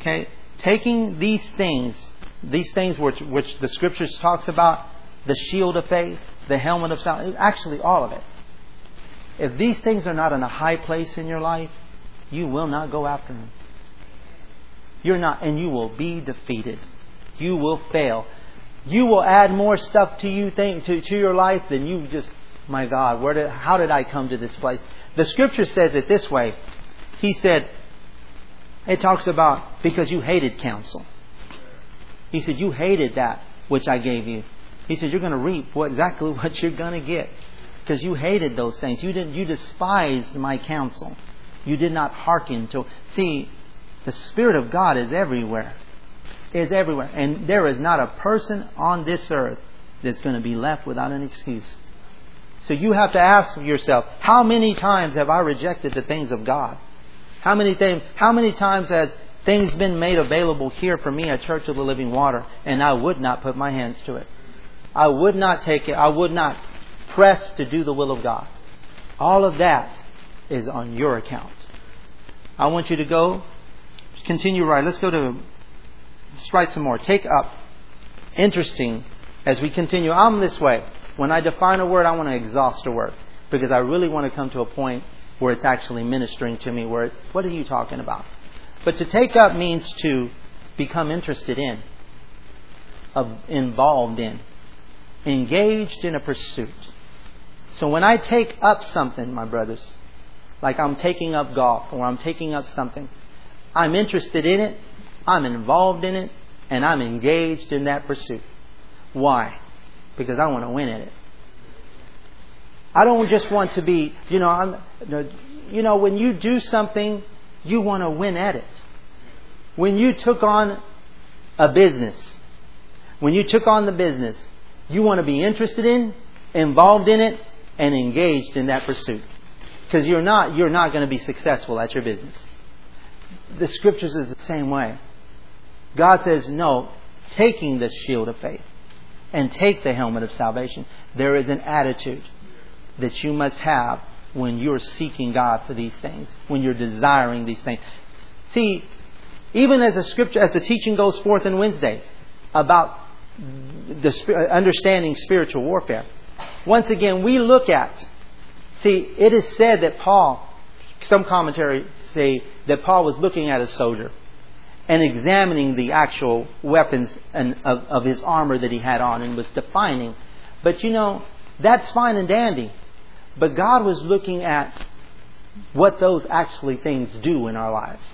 Okay? taking these things, these things which, which the scriptures talks about, the shield of faith, the helmet of salvation, actually all of it. If these things are not in a high place in your life, you will not go after them. You're not, and you will be defeated. You will fail. You will add more stuff to you think to, to your life than you just. My God, where did, how did I come to this place? The Scripture says it this way. He said, it talks about because you hated counsel. He said you hated that which I gave you. He said you're going to reap what, exactly what you're going to get because you hated those things. You didn't. You despised my counsel. You did not hearken to. See, the Spirit of God is everywhere. Is everywhere, and there is not a person on this earth that's going to be left without an excuse. So you have to ask yourself, how many times have I rejected the things of God? How many things? How many times has things been made available here for me at Church of the Living Water, and I would not put my hands to it? I would not take it. I would not press to do the will of God. All of that is on your account. I want you to go, continue right. Let's go to, let's write some more. Take up. Interesting as we continue. I'm this way. When I define a word, I want to exhaust a word because I really want to come to a point where it's actually ministering to me, where it's, what are you talking about? But to take up means to become interested in, uh, involved in, engaged in a pursuit. So when I take up something, my brothers, like I'm taking up golf or I'm taking up something, I'm interested in it, I'm involved in it, and I'm engaged in that pursuit. Why? Because I want to win at it. I don't just want to be, you know, I'm, you know, when you do something, you want to win at it. When you took on a business, when you took on the business, you want to be interested in, involved in it, and engaged in that pursuit. Because you're not, you're not going to be successful at your business. The scriptures is the same way. God says, no, taking the shield of faith and take the helmet of salvation, there is an attitude that you must have when you're seeking God for these things, when you're desiring these things. See, even as the scripture, as the teaching goes forth in Wednesdays about the understanding spiritual warfare, once again we look at. See, it is said that Paul, some commentaries say that Paul was looking at a soldier and examining the actual weapons and of, of his armor that he had on and was defining. But you know, that's fine and dandy. But God was looking at what those actually things do in our lives.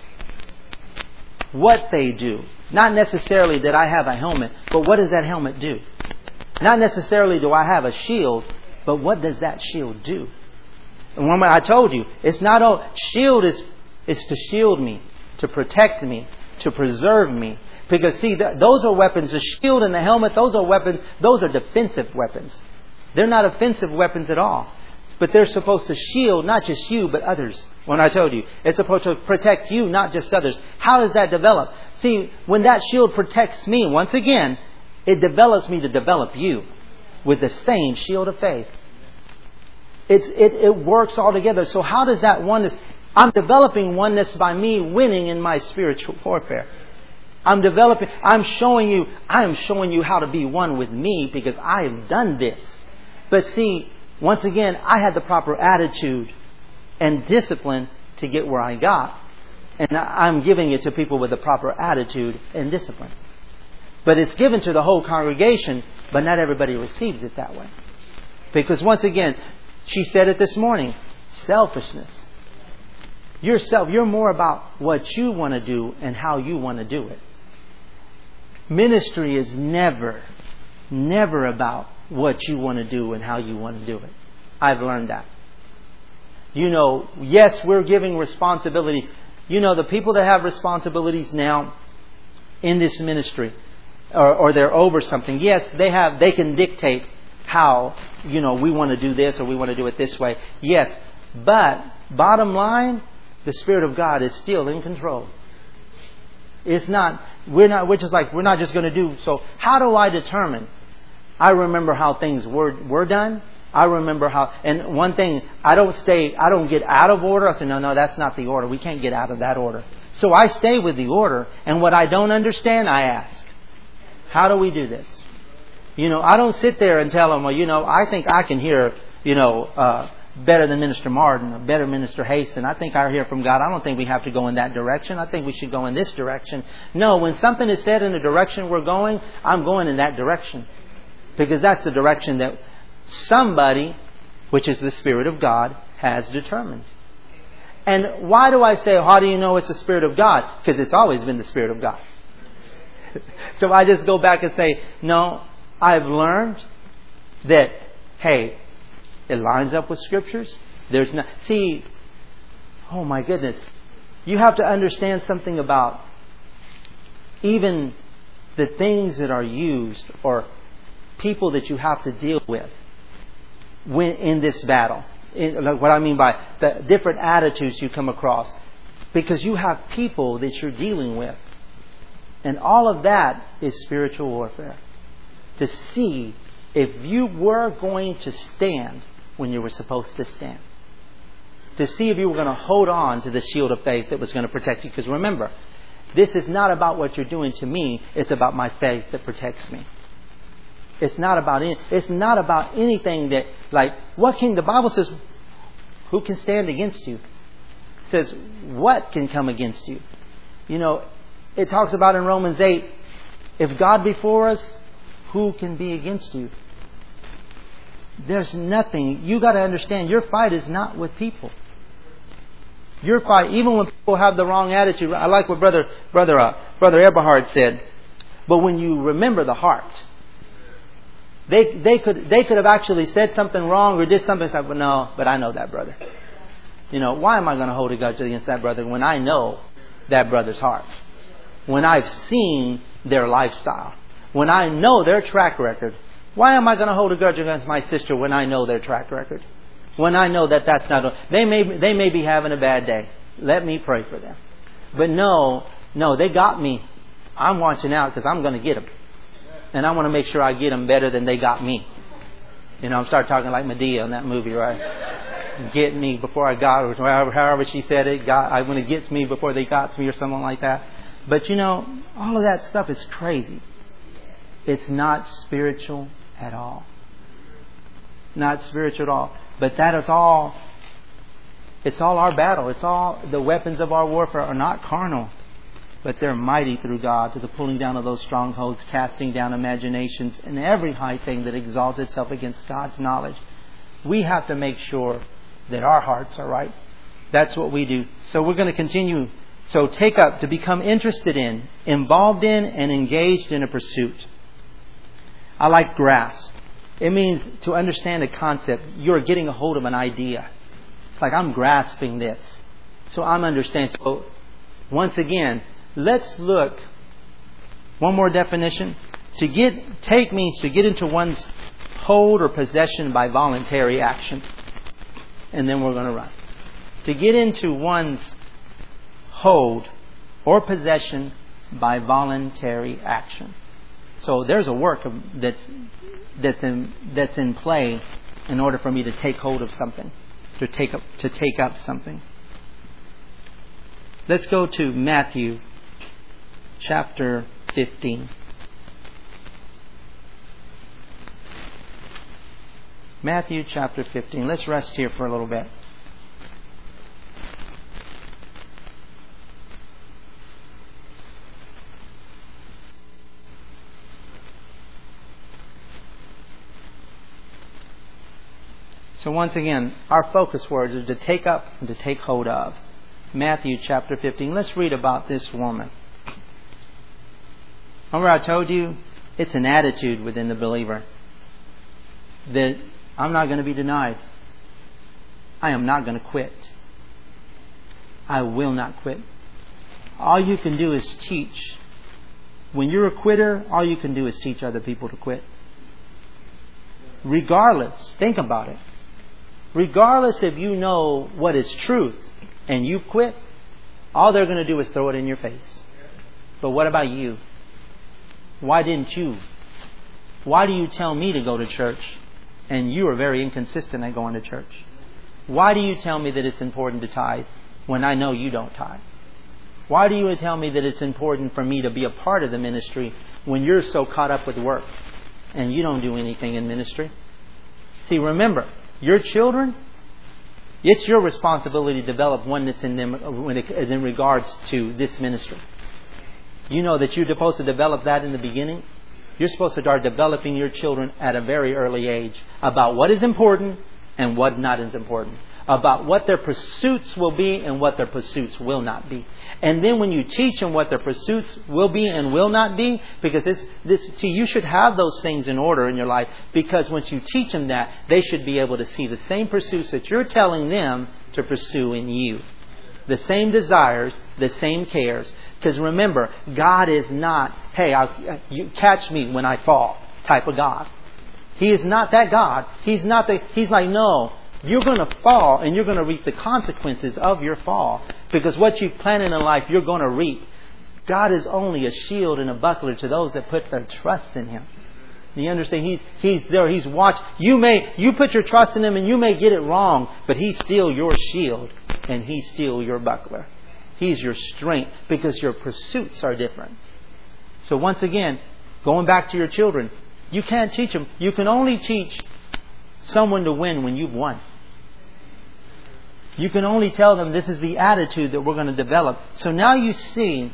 What they do. Not necessarily that I have a helmet, but what does that helmet do? Not necessarily do I have a shield, but what does that shield do? And when I told you, it's not all shield is is to shield me, to protect me, to preserve me. Because see, those are weapons. The shield and the helmet, those are weapons. Those are defensive weapons. They're not offensive weapons at all. But they're supposed to shield not just you, but others. When I told you, it's supposed to protect you, not just others. How does that develop? See, when that shield protects me, once again, it develops me to develop you with the same shield of faith. It's, it, it works all together. So how does that oneness? I'm developing oneness by me winning in my spiritual warfare. I'm developing, I'm showing you, I am showing you how to be one with me because I have done this. But see, once again, I had the proper attitude and discipline to get where I got. And I'm giving it to people with the proper attitude and discipline. But it's given to the whole congregation, but not everybody receives it that way. Because once again, she said it this morning selfishness. Yourself, you're more about what you want to do and how you want to do it. Ministry is never, never about what you want to do and how you want to do it. I've learned that. You know, yes, we're giving responsibilities. You know, the people that have responsibilities now in this ministry, or, or they're over something, yes, they have, they can dictate how, you know, we want to do this or we want to do it this way. Yes, but bottom line, the Spirit of God is still in control. It's not, we're not, we're just like, we're not just going to do, so how do I determine I remember how things were, were done. I remember how, and one thing, I don't stay, I don't get out of order. I say, no, no, that's not the order. We can't get out of that order. So I stay with the order, and what I don't understand, I ask. How do we do this? You know, I don't sit there and tell them, well, you know, I think I can hear, you know, uh, better than Minister Martin or better than Minister Hasten. I think I hear from God. I don't think we have to go in that direction. I think we should go in this direction. No, when something is said in the direction we're going, I'm going in that direction. Because that's the direction that somebody, which is the Spirit of God, has determined. And why do I say, how do you know it's the Spirit of God? Because it's always been the Spirit of God. so I just go back and say, no, I've learned that, hey, it lines up with scriptures. There's not, see, oh my goodness. You have to understand something about even the things that are used or people that you have to deal with when in this battle. In, like what I mean by the different attitudes you come across. Because you have people that you're dealing with. And all of that is spiritual warfare. To see if you were going to stand when you were supposed to stand. To see if you were going to hold on to the shield of faith that was going to protect you. Because remember, this is not about what you're doing to me, it's about my faith that protects me. It's not about any, it's not about anything that like what can the Bible says who can stand against you? It says what can come against you? You know, it talks about in Romans 8 if God be for us, who can be against you? There's nothing. You got to understand your fight is not with people. Your fight, even when people have the wrong attitude. I like what brother brother uh, brother Eberhard said. But when you remember the heart, they they could they could have actually said something wrong or did something. Like, well, no, but I know that brother. You know, why am I going to hold a grudge against that brother when I know that brother's heart? When I've seen their lifestyle, when I know their track record, why am I going to hold a grudge against my sister when I know their track record? When I know that that's not, they may, they may be having a bad day. Let me pray for them. But no, no, they got me. I'm watching out because I'm going to get them. And I want to make sure I get them better than they got me. You know, I'm start talking like Madea in that movie, right? Get me before I got, or however, she said it, got, I, when it gets me before they got me or something like that. But you know, all of that stuff is crazy. It's not spiritual at all. Not spiritual at all. But that is all, it's all our battle. It's all, the weapons of our warfare are not carnal, but they're mighty through God to the pulling down of those strongholds, casting down imaginations, and every high thing that exalts itself against God's knowledge. We have to make sure that our hearts are right. That's what we do. So we're going to continue. So take up to become interested in, involved in, and engaged in a pursuit. I like grasp. It means to understand a concept. You're getting a hold of an idea. It's like I'm grasping this. So I'm understanding. So once again, let's look. One more definition. To get, take means to get into one's hold or possession by voluntary action. And then we're going to run. To get into one's hold or possession by voluntary action. So there's a work that's that's in that's in play in order for me to take hold of something, to take up to take up something. Let's go to Matthew chapter 15. Matthew chapter 15. Let's rest here for a little bit. So once again, our focus words are to take up and to take hold of. Matthew chapter 15. Let's read about this woman. Remember I told you it's an attitude within the believer that I'm not going to be denied. I am not going to quit. I will not quit. All you can do is teach. When you're a quitter, all you can do is teach other people to quit. Regardless, think about it regardless if you know what is truth and you quit, all they're going to do is throw it in your face. But what about you? Why didn't you? Why do you tell me to go to church and you are very inconsistent at going to church? Why do you tell me that it's important to tithe when I know you don't tithe? Why do you tell me that it's important for me to be a part of the ministry when you're so caught up with work and you don't do anything in ministry? See, remember, your children, It's your responsibility to develop oneness in them in regards to this ministry. You know that you're supposed to develop that in the beginning. You're supposed to start developing your children at a very early age about what is important and what not is important about what their pursuits will be and what their pursuits will not be. And then when you teach them what their pursuits will be and will not be, because it's, this, see, you should have those things in order in your life, because once you teach them that, they should be able to see the same pursuits that you're telling them to pursue in you. The same desires, the same cares. Because remember, God is not, hey, I'll, you catch me when I fall type of God. He is not that God. He's not the, he's like, no, you're going to fall and you're going to reap the consequences of your fall. Because what you've planted in life, you're going to reap. God is only a shield and a buckler to those that put their trust in Him. You understand? He's, he's there. He's watched. You may, you put your trust in Him and you may get it wrong, but He's still your shield and He's still your buckler. He's your strength because your pursuits are different. So once again, going back to your children, you can't teach them. You can only teach someone to win when you've won. You can only tell them this is the attitude that we're going to develop. So now you see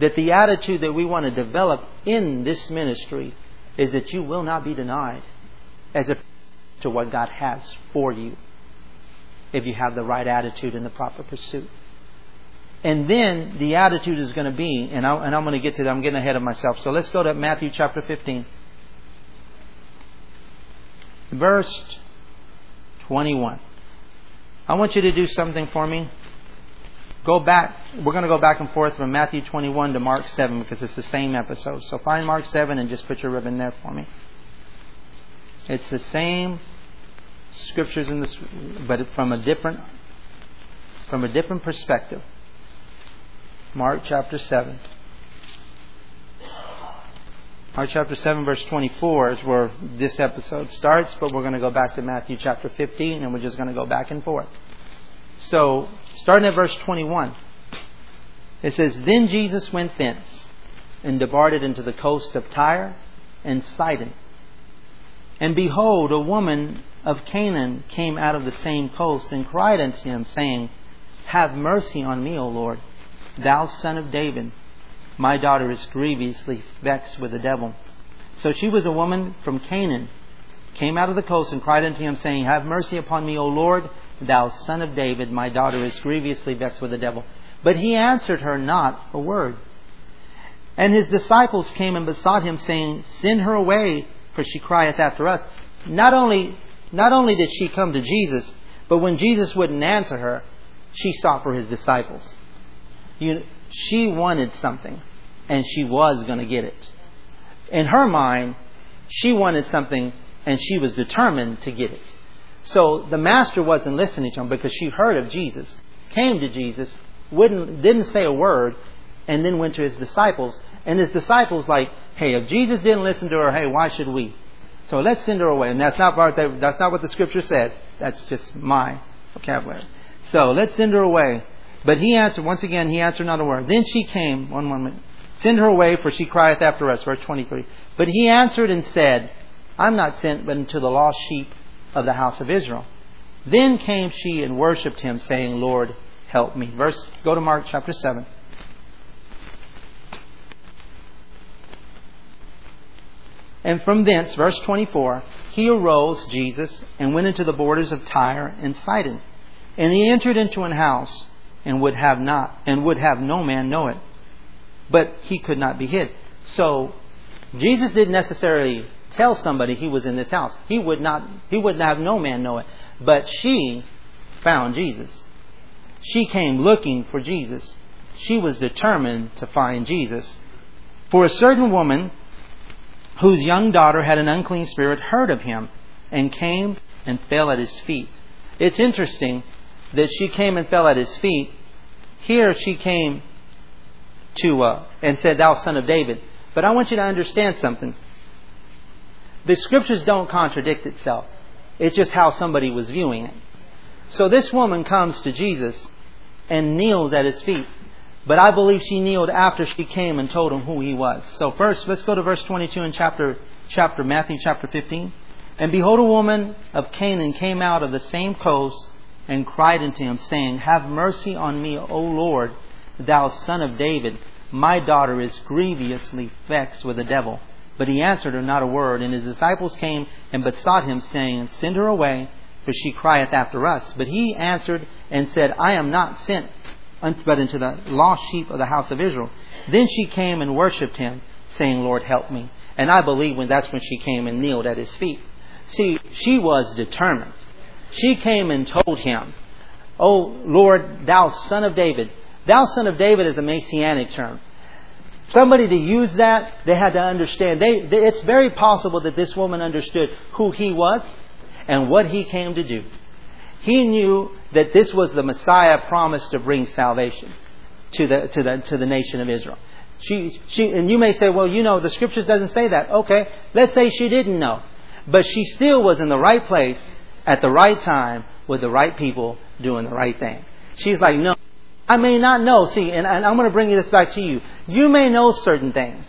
that the attitude that we want to develop in this ministry is that you will not be denied as a to what God has for you if you have the right attitude and the proper pursuit. And then the attitude is going to be, and, I, and I'm going to get to that, I'm getting ahead of myself. So let's go to Matthew chapter 15 verse 21. I want you to do something for me. Go back. We're going to go back and forth from Matthew 21 to Mark 7 because it's the same episode. So find Mark 7 and just put your ribbon there for me. It's the same scriptures in this, but from a different, from a different perspective. Mark chapter 7. Mark chapter 7, verse 24 is where this episode starts, but we're going to go back to Matthew chapter 15 and we're just going to go back and forth. So, starting at verse 21, it says, Then Jesus went thence and departed into the coast of Tyre and Sidon. And behold, a woman of Canaan came out of the same coast and cried unto him, saying, Have mercy on me, O Lord, thou son of David. My daughter is grievously vexed with the devil. So she was a woman from Canaan, came out of the coast and cried unto him, saying, Have mercy upon me, O Lord, thou son of David, my daughter is grievously vexed with the devil. But he answered her not a word. And his disciples came and besought him, saying, Send her away, for she crieth after us. Not only, not only did she come to Jesus, but when Jesus wouldn't answer her, she sought for his disciples. You, she wanted something, and she was going to get it. In her mind, she wanted something, and she was determined to get it. So the master wasn't listening to him because she heard of Jesus, came to Jesus, wouldn't, didn't say a word, and then went to his disciples. And his disciples like, hey, if Jesus didn't listen to her, hey, why should we? So let's send her away. And that's not that's not what the scripture says. That's just my vocabulary. So let's send her away. But he answered, once again, he answered not a word. Then she came, one moment, send her away, for she crieth after us. Verse 23. But he answered and said, I'm not sent but unto the lost sheep of the house of Israel. Then came she and worshipped him, saying, Lord, help me. Verse, go to Mark chapter 7. And from thence, verse 24, he arose, Jesus, and went into the borders of Tyre and Sidon. And he entered into an house and would have not and would have no man know it. But he could not be hid. So Jesus didn't necessarily tell somebody he was in this house. He would not he would have no man know it. But she found Jesus. She came looking for Jesus. She was determined to find Jesus. For a certain woman whose young daughter had an unclean spirit heard of him and came and fell at his feet. It's interesting that she came and fell at his feet. Here she came to uh, and said, "Thou son of David." But I want you to understand something. The scriptures don't contradict itself. It's just how somebody was viewing it. So this woman comes to Jesus and kneels at his feet. But I believe she kneeled after she came and told him who he was. So first, let's go to verse 22 in chapter, chapter Matthew chapter 15. And behold, a woman of Canaan came out of the same coast and cried unto him, saying, Have mercy on me, O Lord, thou son of David. My daughter is grievously vexed with the devil. But he answered her not a word. And his disciples came and besought him, saying, Send her away, for she crieth after us. But he answered and said, I am not sent but into the lost sheep of the house of Israel. Then she came and worshipped him, saying, Lord, help me. And I believe when that's when she came and kneeled at his feet. See, she was determined. She came and told him, O Lord, thou son of David. Thou son of David is a messianic term. Somebody to use that, they had to understand. They, they, it's very possible that this woman understood who he was and what he came to do. He knew that this was the Messiah promised to bring salvation to the, to the, to the nation of Israel. She, she, and you may say, well, you know, the scriptures doesn't say that. Okay, let's say she didn't know. But she still was in the right place at the right time with the right people doing the right thing. She's like, no, I may not know. See, and, and I'm going to bring this back to you. You may know certain things.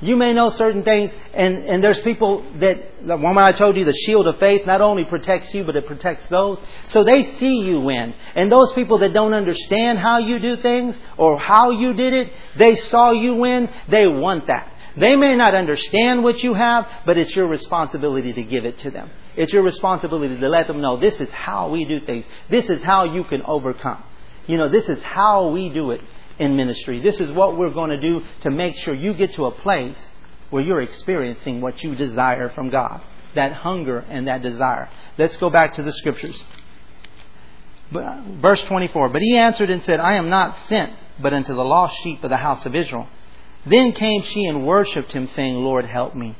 You may know certain things, and, and there's people that, the woman I told you, the shield of faith not only protects you, but it protects those. So they see you win. And those people that don't understand how you do things or how you did it, they saw you win, they want that. They may not understand what you have, but it's your responsibility to give it to them. It's your responsibility to let them know this is how we do things. This is how you can overcome. You know, this is how we do it in ministry. This is what we're going to do to make sure you get to a place where you're experiencing what you desire from God. That hunger and that desire. Let's go back to the scriptures. Verse 24. But he answered and said, I am not sent but unto the lost sheep of the house of Israel. Then came she and worshipped him, saying, Lord, help me.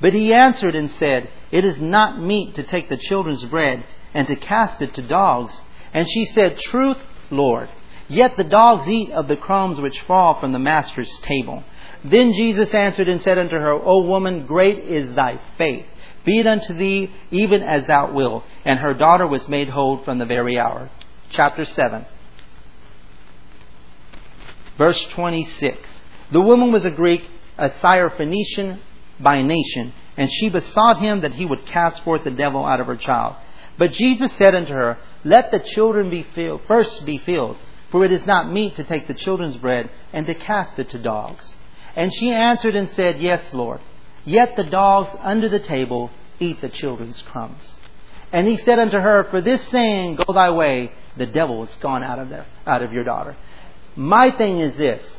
But he answered and said, It is not meet to take the children's bread and to cast it to dogs. And she said, Truth, Lord. Yet the dogs eat of the crumbs which fall from the master's table. Then Jesus answered and said unto her, O woman, great is thy faith. Be it unto thee even as thou wilt. And her daughter was made whole from the very hour. Chapter 7. Verse 26. The woman was a Greek, a Syrophoenician by nation, and she besought him that he would cast forth the devil out of her child. But Jesus said unto her, Let the children be filled, first be filled, for it is not meet to take the children's bread and to cast it to dogs. And she answered and said, Yes, Lord. Yet the dogs under the table eat the children's crumbs. And he said unto her, For this saying, go thy way, the devil is gone out of there, out of your daughter. My thing is this.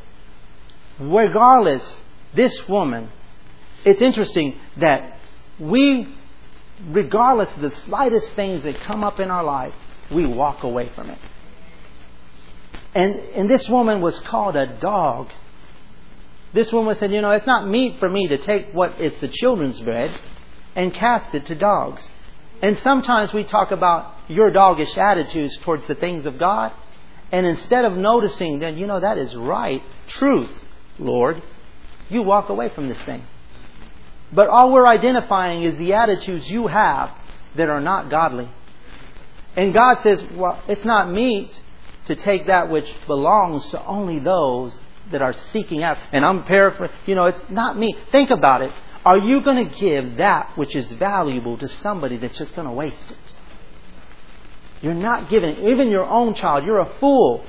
Regardless, this woman, it's interesting that we, regardless of the slightest things that come up in our life, we walk away from it. And, and this woman was called a dog. This woman said, You know, it's not meet for me to take what is the children's bread and cast it to dogs. And sometimes we talk about your doggish attitudes towards the things of God. And instead of noticing that, you know, that is right, truth, Lord, you walk away from this thing. But all we're identifying is the attitudes you have that are not godly. And God says, well, it's not meet to take that which belongs to only those that are seeking after. And I'm paraphrasing, you know, it's not me. Think about it. Are you going to give that which is valuable to somebody that's just going to waste it? You're not giving even your own child. You're a fool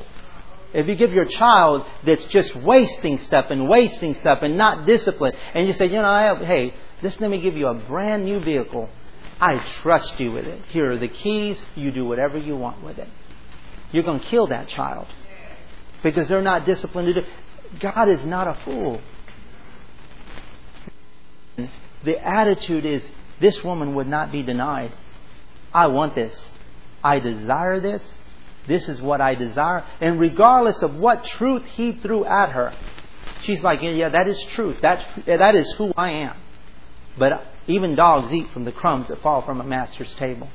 if you give your child that's just wasting stuff and wasting stuff and not disciplined, and you say, you know, I have, hey, just let me give you a brand new vehicle. I trust you with it. Here are the keys. You do whatever you want with it you're going to kill that child because they're not disciplined to do. God is not a fool. The attitude is this woman would not be denied. I want this. I desire this. This is what I desire. And regardless of what truth he threw at her, she's like, yeah, that is truth. That, that is who I am. But even dogs eat from the crumbs that fall from a master's table.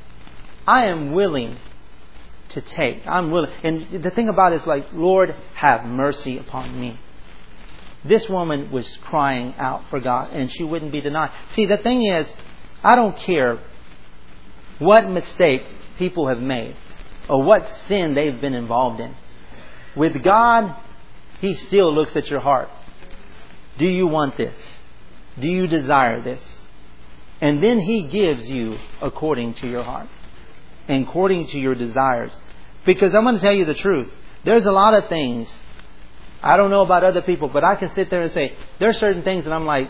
I am willing to take. I'm willing. And the thing about it is like, Lord, have mercy upon me. This woman was crying out for God and she wouldn't be denied. See, the thing is, I don't care what mistake people have made or what sin they've been involved in. With God, He still looks at your heart. Do you want this? Do you desire this? And then He gives you according to your heart. according to your desires. Because I'm going to tell you the truth. There's a lot of things. I don't know about other people, but I can sit there and say, there are certain things that I'm like,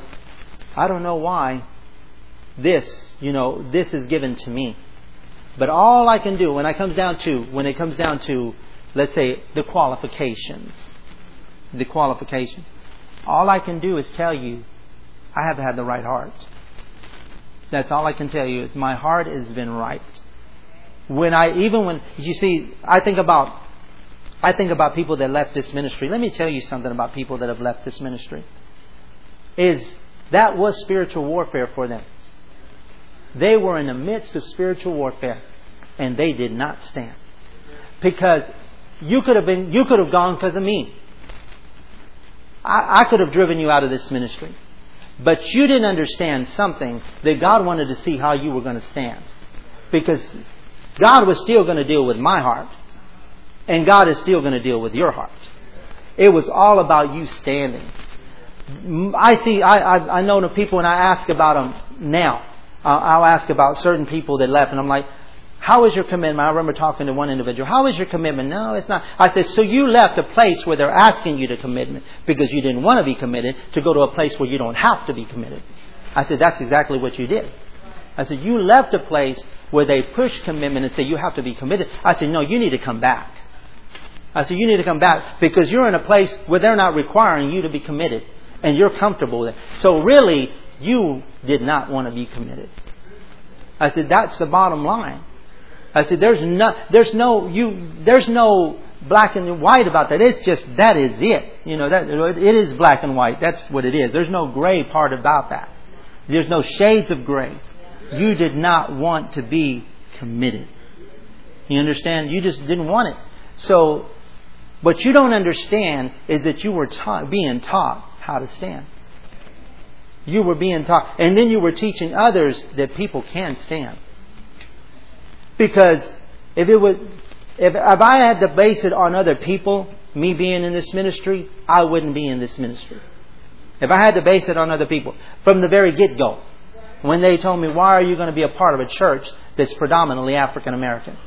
I don't know why this, you know, this is given to me. But all I can do when it comes down to, when it comes down to, let's say, the qualifications, the qualifications, all I can do is tell you, I have had the right heart. That's all I can tell you. My heart has been right. When I even when you see, I think about I think about people that left this ministry. Let me tell you something about people that have left this ministry. Is that was spiritual warfare for them. They were in the midst of spiritual warfare and they did not stand. Because you could have been you could have gone because of me. I, I could have driven you out of this ministry. But you didn't understand something that God wanted to see how you were going to stand. Because God was still going to deal with my heart. And God is still going to deal with your heart. It was all about you standing. I see, I, I, I know the people and I ask about them now. I'll ask about certain people that left and I'm like, how is your commitment? I remember talking to one individual. How is your commitment? No, it's not. I said, so you left a place where they're asking you to commitment because you didn't want to be committed to go to a place where you don't have to be committed. I said, that's exactly what you did. I said, you left a place where they push commitment and say you have to be committed. I said, no, you need to come back. I said, you need to come back because you're in a place where they're not requiring you to be committed and you're comfortable with it. So really, you did not want to be committed. I said, that's the bottom line. I said, there's no, there's no, you, there's no black and white about that. It's just, that is it. You know, that, it is black and white. That's what it is. There's no gray part about that. There's no shades of gray. You did not want to be committed. You understand? You just didn't want it. So, what you don't understand is that you were taught, being taught how to stand. You were being taught, and then you were teaching others that people can stand. Because if it was, if, if I had to base it on other people, me being in this ministry, I wouldn't be in this ministry. If I had to base it on other people, from the very get go, when they told me, why are you going to be a part of a church that's predominantly African American?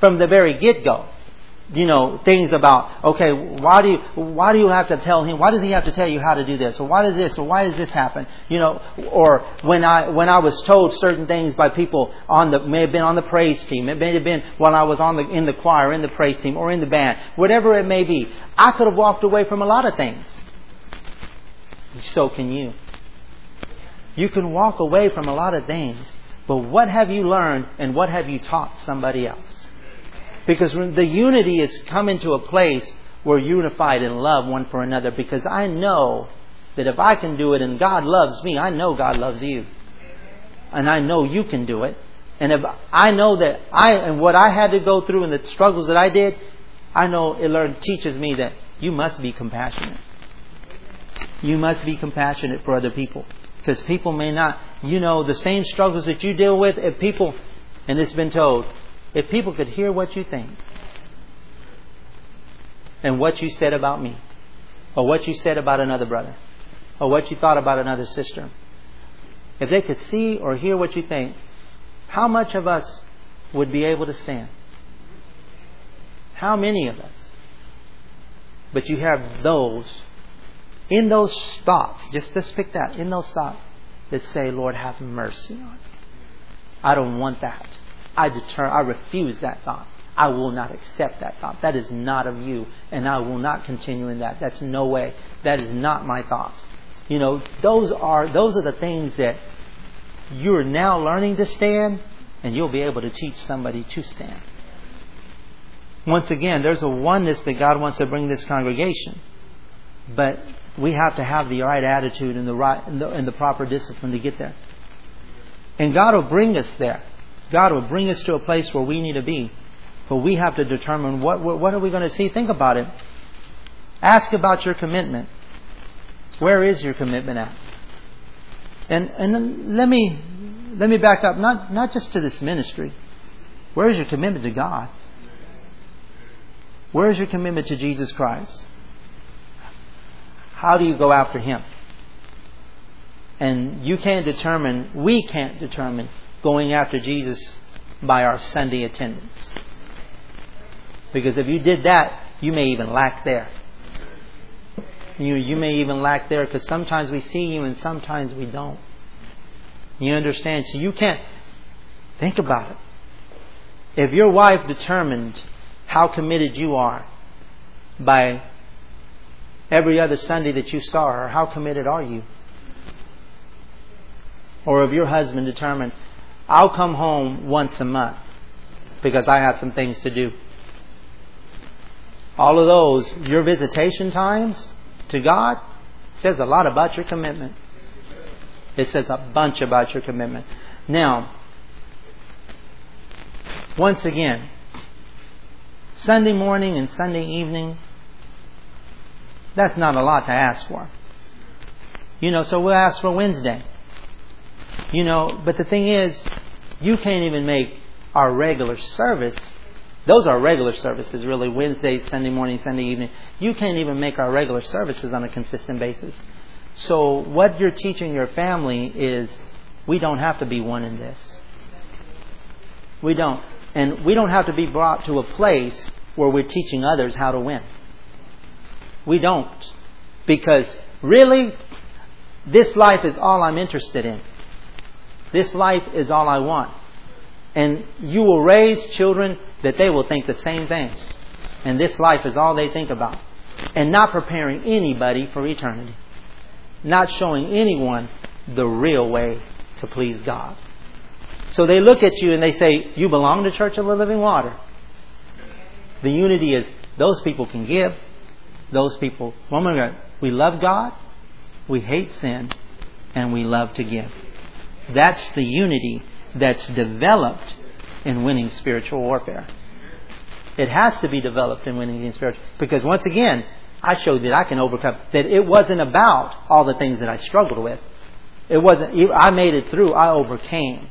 From the very get go, you know, things about, okay, why do you, why do you have to tell him, why does he have to tell you how to do this? Or why does this, or why does this happen? You know, or when I, when I was told certain things by people on the, may have been on the praise team, it may have been while I was on the, in the choir, in the praise team, or in the band, whatever it may be, I could have walked away from a lot of things. So can you. You can walk away from a lot of things, but what have you learned and what have you taught somebody else? Because the unity is coming to a place where unified in love one for another. Because I know that if I can do it and God loves me, I know God loves you. And I know you can do it. And if I know that I and what I had to go through and the struggles that I did, I know it learned teaches me that you must be compassionate. You must be compassionate for other people. Because people may not, you know, the same struggles that you deal with, if people, and it's been told, if people could hear what you think and what you said about me, or what you said about another brother, or what you thought about another sister, if they could see or hear what you think, how much of us would be able to stand? How many of us? But you have those, in those thoughts, just let's pick that, in those thoughts, that say, Lord, have mercy on me. I don't want that. I deter, I refuse that thought. I will not accept that thought. That is not of you, and I will not continue in that. That's no way. That is not my thought. You know, those are those are the things that you're now learning to stand, and you'll be able to teach somebody to stand. Once again, there's a oneness that God wants to bring this congregation, but we have to have the right attitude and the right and the, and the proper discipline to get there. And God will bring us there. God will bring us to a place where we need to be. But we have to determine what, what are we going to see. Think about it. Ask about your commitment. Where is your commitment at? And, and let me, let me back up, not, not just to this ministry. Where is your commitment to God? Where is your commitment to Jesus Christ? How do you go after Him? And you can't determine, we can't determine going after Jesus by our Sunday attendance. Because if you did that, you may even lack there. You, you may even lack there because sometimes we see you and sometimes we don't. You understand? So you can't think about it. If your wife determined how committed you are by every other Sunday that you saw her, how committed are you? Or if your husband determined, I'll come home once a month because I have some things to do. All of those, your visitation times to God, says a lot about your commitment. It says a bunch about your commitment. Now, once again, Sunday morning and Sunday evening, that's not a lot to ask for. You know, so we'll ask for Wednesday. You know, but the thing is, you can't even make our regular service. Those are regular services, really, Wednesday, Sunday morning, Sunday evening. You can't even make our regular services on a consistent basis. So, what you're teaching your family is we don't have to be one in this. We don't. And we don't have to be brought to a place where we're teaching others how to win. We don't. Because really, this life is all I'm interested in. This life is all I want. And you will raise children that they will think the same thing. And this life is all they think about. And not preparing anybody for eternity. Not showing anyone the real way to please God. So they look at you and they say, You belong to Church of the Living Water. The unity is those people can give. Those people, one woman, we love God, we hate sin, and we love to give. That's the unity that's developed in winning spiritual warfare. It has to be developed in winning in spiritual because once again, I showed that I can overcome that it wasn't about all the things that I struggled with. It wasn't I made it through, I overcame.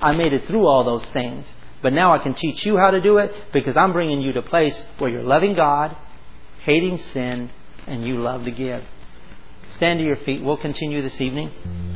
I made it through all those things. But now I can teach you how to do it because I'm bringing you to a place where you're loving God, hating sin, and you love to give. Stand to your feet. We'll continue this evening.